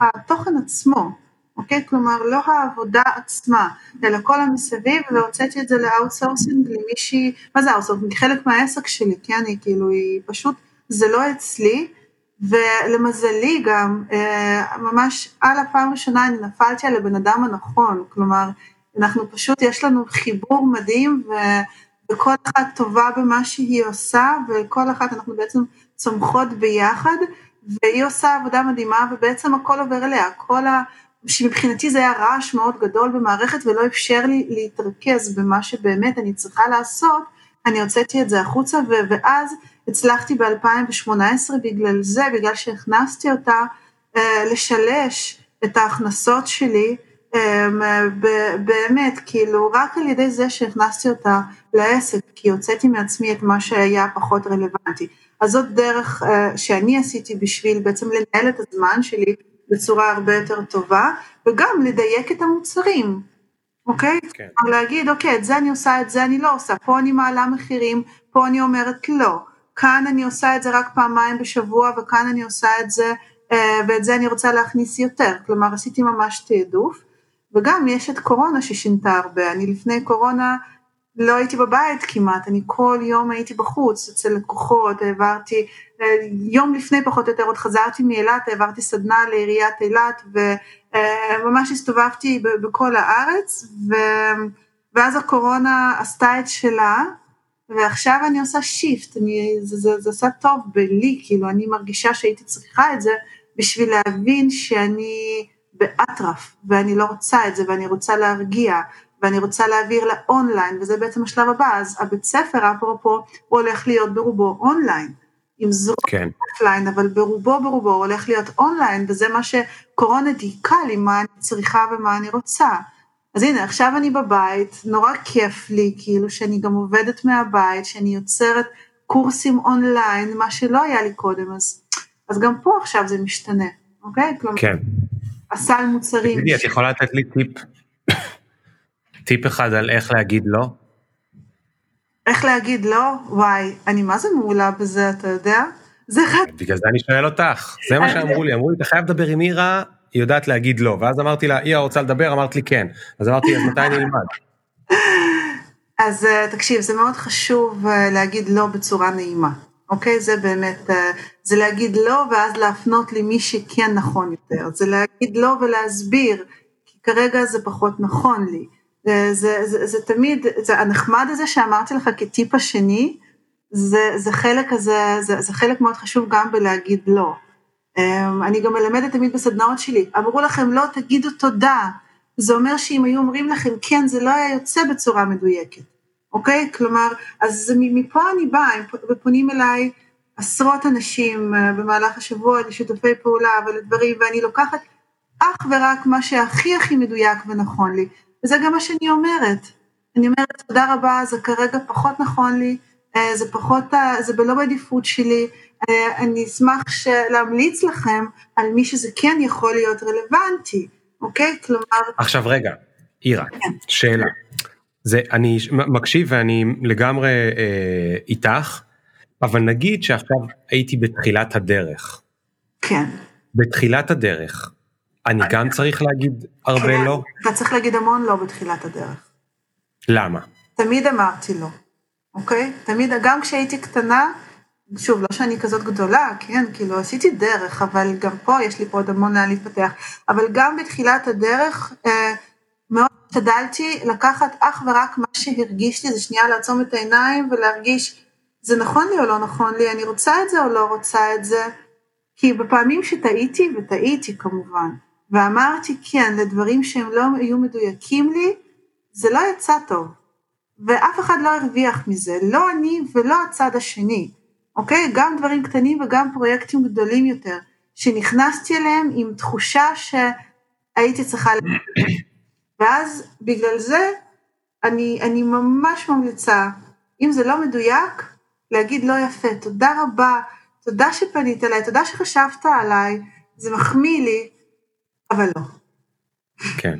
התוכן עצמו, אוקיי? כלומר, לא העבודה עצמה, אלא כל המסביב, והוצאתי את זה ל outsourcing למישהי, מה זה outsourcing? חלק מהעסק שלי, כן? היא כאילו, היא פשוט, זה לא אצלי, ולמזלי גם, אה, ממש על הפעם הראשונה אני נפלתי על הבן אדם הנכון, כלומר, אנחנו פשוט, יש לנו חיבור מדהים, ו... וכל אחת טובה במה שהיא עושה, וכל אחת אנחנו בעצם צומחות ביחד, והיא עושה עבודה מדהימה, ובעצם הכל עובר אליה, כל ה... שמבחינתי זה היה רעש מאוד גדול במערכת ולא אפשר לי להתרכז במה שבאמת אני צריכה לעשות, אני הוצאתי את זה החוצה ו- ואז הצלחתי ב-2018 בגלל זה, בגלל שהכנסתי אותה אה, לשלש את ההכנסות שלי, אה, באמת, כאילו רק על ידי זה שהכנסתי אותה לעסק, כי הוצאתי מעצמי את מה שהיה פחות רלוונטי. אז זאת דרך אה, שאני עשיתי בשביל בעצם לנהל את הזמן שלי בצורה הרבה יותר טובה, וגם לדייק את המוצרים, אוקיי? כן. להגיד, אוקיי, את זה אני עושה, את זה אני לא עושה, פה אני מעלה מחירים, פה אני אומרת לא, כאן אני עושה את זה רק פעמיים בשבוע, וכאן אני עושה את זה, אה, ואת זה אני רוצה להכניס יותר, כלומר עשיתי ממש תעדוף, וגם יש את קורונה ששינתה הרבה, אני לפני קורונה, לא הייתי בבית כמעט, אני כל יום הייתי בחוץ אצל לקוחות, העברתי, יום לפני פחות או יותר עוד חזרתי מאילת, העברתי סדנה לעיריית אילת וממש הסתובבתי בכל הארץ ו... ואז הקורונה עשתה את שלה ועכשיו אני עושה shift, אני, זה, זה, זה עושה טוב בלי, כאילו אני מרגישה שהייתי צריכה את זה בשביל להבין שאני באטרף ואני לא רוצה את זה ואני רוצה להרגיע ואני רוצה להעביר לאונליין, וזה בעצם השלב הבא, אז הבית ספר, אפרופו, הוא הולך להיות ברובו אונליין. עם זרוק כן. offline, אבל ברובו ברובו הולך להיות אונליין, וזה מה שקורונה דייקה לי, מה אני צריכה ומה אני רוצה. אז הנה, עכשיו אני בבית, נורא כיף לי, כאילו שאני גם עובדת מהבית, שאני יוצרת קורסים אונליין, מה שלא היה לי קודם, אז, אז גם פה עכשיו זה משתנה, אוקיי? כלומר, כן. הסל מוצרים. תגידי, את יכולה לתת לי טיפ *coughs* טיפ אחד על איך להגיד לא? איך להגיד לא? וואי, אני מה זה מעולה בזה, אתה יודע? זה אחד... בגלל זה אני שואל אותך, זה מה שאמרו לי, אמרו לי, אתה חייב לדבר עם מירה, היא יודעת להגיד לא, ואז אמרתי לה, היא רוצה לדבר, אמרת לי כן, אז אמרתי, אז מתי אני אלמד? אז אה, תקשיב, זה מאוד חשוב אה, להגיד לא בצורה נעימה, אוקיי? זה באמת, אה, זה להגיד לא ואז להפנות למי שכן נכון יותר, זה להגיד לא ולהסביר, כי כרגע זה פחות נכון לי. זה, זה, זה, זה תמיד, זה הנחמד הזה שאמרתי לך כטיפ השני, זה, זה חלק הזה, זה, זה חלק מאוד חשוב גם בלהגיד לא. אמ, אני גם מלמדת תמיד בסדנאות שלי, אמרו לכם לא, תגידו תודה. זה אומר שאם היו אומרים לכם כן, זה לא היה יוצא בצורה מדויקת, אוקיי? כלומר, אז מפה אני באה, ופונים אליי עשרות אנשים אה, במהלך השבוע לשיתופי פעולה ולדברים, ואני לוקחת אך ורק מה שהכי הכי מדויק ונכון לי. וזה גם מה שאני אומרת. אני אומרת, תודה רבה, זה כרגע פחות נכון לי, אה, זה פחות, זה לא בעדיפות שלי, אה, אני אשמח להמליץ לכם על מי שזה כן יכול להיות רלוונטי, אוקיי? כלומר... עכשיו רגע, אירה, כן. שאלה. זה, אני מקשיב ואני לגמרי אה, איתך, אבל נגיד שעכשיו הייתי בתחילת הדרך. כן. בתחילת הדרך, אני גם צריך להגיד הרבה לא? אתה צריך להגיד המון לא בתחילת הדרך. למה? תמיד אמרתי לא, אוקיי? תמיד, גם כשהייתי קטנה, שוב, לא שאני כזאת גדולה, כן, כאילו עשיתי דרך, אבל גם פה יש לי פה עוד המון לאן להתפתח, אבל גם בתחילת הדרך, אה, מאוד השתדלתי לקחת אך ורק מה שהרגיש לי, זה שנייה לעצום את העיניים ולהרגיש, זה נכון לי או לא נכון לי, אני רוצה את זה או לא רוצה את זה, כי בפעמים שטעיתי, וטעיתי כמובן, ואמרתי כן לדברים שהם לא היו מדויקים לי, זה לא יצא טוב. ואף אחד לא הרוויח מזה, לא אני ולא הצד השני, אוקיי? גם דברים קטנים וגם פרויקטים גדולים יותר, שנכנסתי אליהם עם תחושה שהייתי צריכה... *coughs* ואז בגלל זה אני, אני ממש ממליצה, אם זה לא מדויק, להגיד לא יפה, תודה רבה, תודה שפנית אליי, תודה שחשבת עליי, זה מחמיא לי, אבל לא. כן.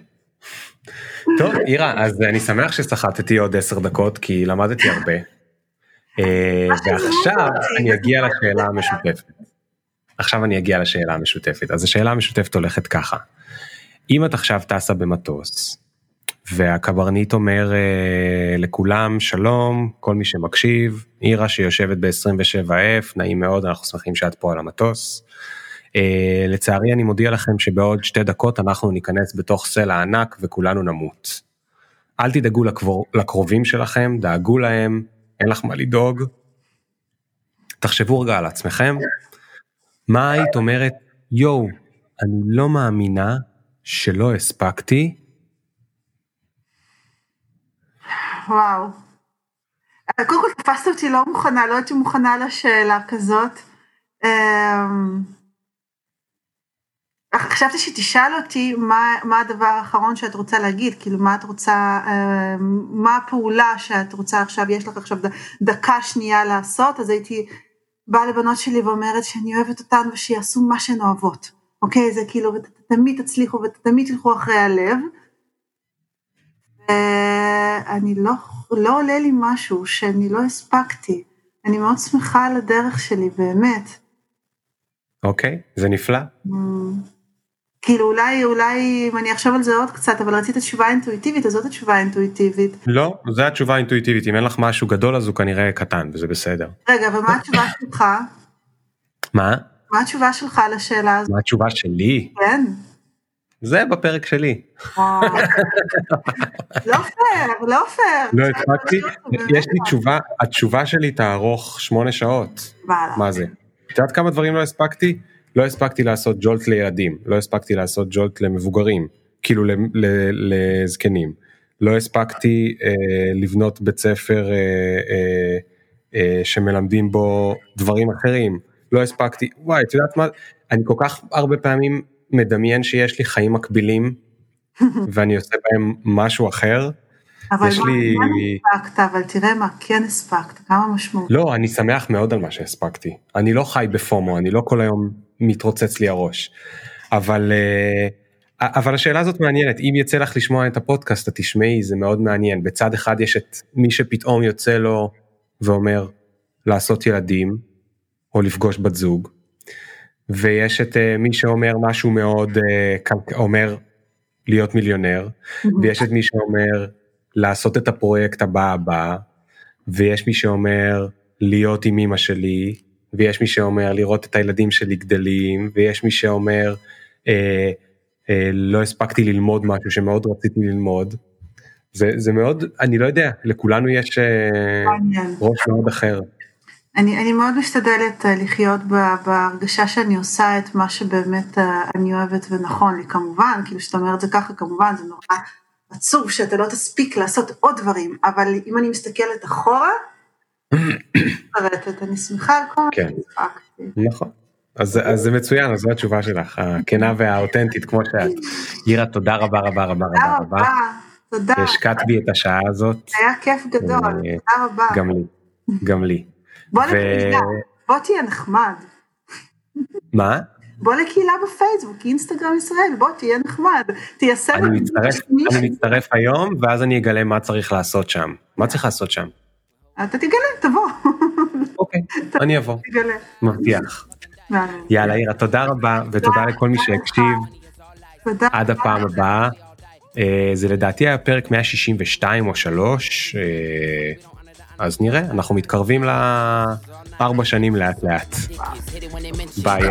טוב, אירה, אז אני שמח שסחטתי עוד עשר דקות, כי למדתי הרבה. אה, ועכשיו אני אגיע לשאלה המשותפת. עכשיו אני אגיע לשאלה המשותפת. אז השאלה המשותפת הולכת ככה. אם את עכשיו טסה במטוס, והקברניט אומר uh, לכולם שלום, כל מי שמקשיב, עירה שיושבת ב-27F, נעים מאוד, אנחנו שמחים שאת פה על המטוס. Uh, לצערי אני מודיע לכם שבעוד שתי דקות אנחנו ניכנס בתוך סלע ענק וכולנו נמות. אל תדאגו לקבור, לקרובים שלכם, דאגו להם, אין לך מה לדאוג. תחשבו רגע על עצמכם, מה היית אומרת, יואו, אני לא מאמינה שלא הספקתי. וואו. קודם כל תפסת אותי לא מוכנה, לא הייתי מוכנה לשאלה כזאת. אמ, חשבתי שתשאל אותי מה, מה הדבר האחרון שאת רוצה להגיד, כאילו מה את רוצה, אמ, מה הפעולה שאת רוצה עכשיו, יש לך עכשיו דקה שנייה לעשות, אז הייתי באה לבנות שלי ואומרת שאני אוהבת אותן ושיעשו מה שהן אוהבות, אוקיי? זה כאילו, ותמיד תצליחו ותמיד תלכו אחרי הלב. ואני לא, לא עולה לי משהו שאני לא הספקתי. אני מאוד שמחה על הדרך שלי, באמת. אוקיי, זה נפלא. Mm. כאילו אולי, אולי אם אני אחשוב על זה עוד קצת, אבל רצית תשובה אינטואיטיבית, אז זאת התשובה האינטואיטיבית. לא, זו התשובה האינטואיטיבית, אם אין לך משהו גדול אז הוא כנראה קטן, וזה בסדר. רגע, אבל מה התשובה שלך? מה? מה התשובה שלך לשאלה הזאת? מה התשובה שלי? כן. זה בפרק שלי. לא פייר, לא פייר. לא הספקתי, יש לי תשובה, התשובה שלי תארוך שמונה שעות. מה זה? את יודעת כמה דברים לא הספקתי? לא הספקתי לעשות ג'ולט לילדים, לא הספקתי לעשות ג'ולט למבוגרים, כאילו לזקנים. לא הספקתי אה, לבנות בית ספר אה, אה, אה, שמלמדים בו דברים אחרים. לא הספקתי, וואי, את יודעת מה, אני כל כך הרבה פעמים מדמיין שיש לי חיים מקבילים, *laughs* ואני עושה בהם משהו אחר. אבל מה, לי... מה הספקת, אבל תראה מה כן הספקת, כמה משמעות. לא, אני שמח מאוד על מה שהספקתי. אני לא חי בפומו, אני לא כל היום מתרוצץ לי הראש. אבל, אה, אבל השאלה הזאת מעניינת, אם יצא לך לשמוע את הפודקאסט, את תשמעי, זה מאוד מעניין. בצד אחד יש את מי שפתאום יוצא לו ואומר לעשות ילדים, או לפגוש בת זוג, ויש את uh, מי שאומר משהו מאוד, uh, אומר להיות מיליונר, ויש את מי שאומר לעשות את הפרויקט הבא הבא, ויש מי שאומר להיות עם אמא שלי, ויש מי שאומר לראות את הילדים שלי גדלים, ויש מי שאומר אה, אה, לא הספקתי ללמוד משהו שמאוד רציתי ללמוד. זה, זה מאוד, אני לא יודע, לכולנו יש אה, ראש מאוד אחר. אני, אני מאוד משתדלת אה, לחיות בהרגשה שאני עושה את מה שבאמת אה, אני אוהבת ונכון לי, כמובן, כאילו שאתה אומר את זה ככה, כמובן, זה נורא עצוב שאתה לא תספיק לעשות עוד דברים, אבל אם אני מסתכלת אחורה, אני שמחה על כל מה כן. שהספקתי. נכון. אז, זה מצוין, אז זו התשובה שלך, הכנה והאותנטית כמו שאת. יירה, תודה רבה רבה רבה רבה רבה. תודה. השקעת בי את השעה הזאת. היה כיף גדול, אה, תודה רבה. גם לי, גם לי. בוא לקהילה, בוא תהיה נחמד. מה? בוא לקהילה בפייסבוק, אינסטגרם ישראל, בוא תהיה נחמד, תיישם אני מצטרף היום, ואז אני אגלה מה צריך לעשות שם. מה צריך לעשות שם? אתה תגלה, תבוא. אוקיי, אני אבוא. תגלה. מבטיח. יאללה, אירה, תודה רבה, ותודה לכל מי שהקשיב. תודה. עד הפעם הבאה. אה, זה לדעתי היה פרק 162 או 3. אז נראה, אנחנו מתקרבים לארבע שנים לאט לאט. ביי.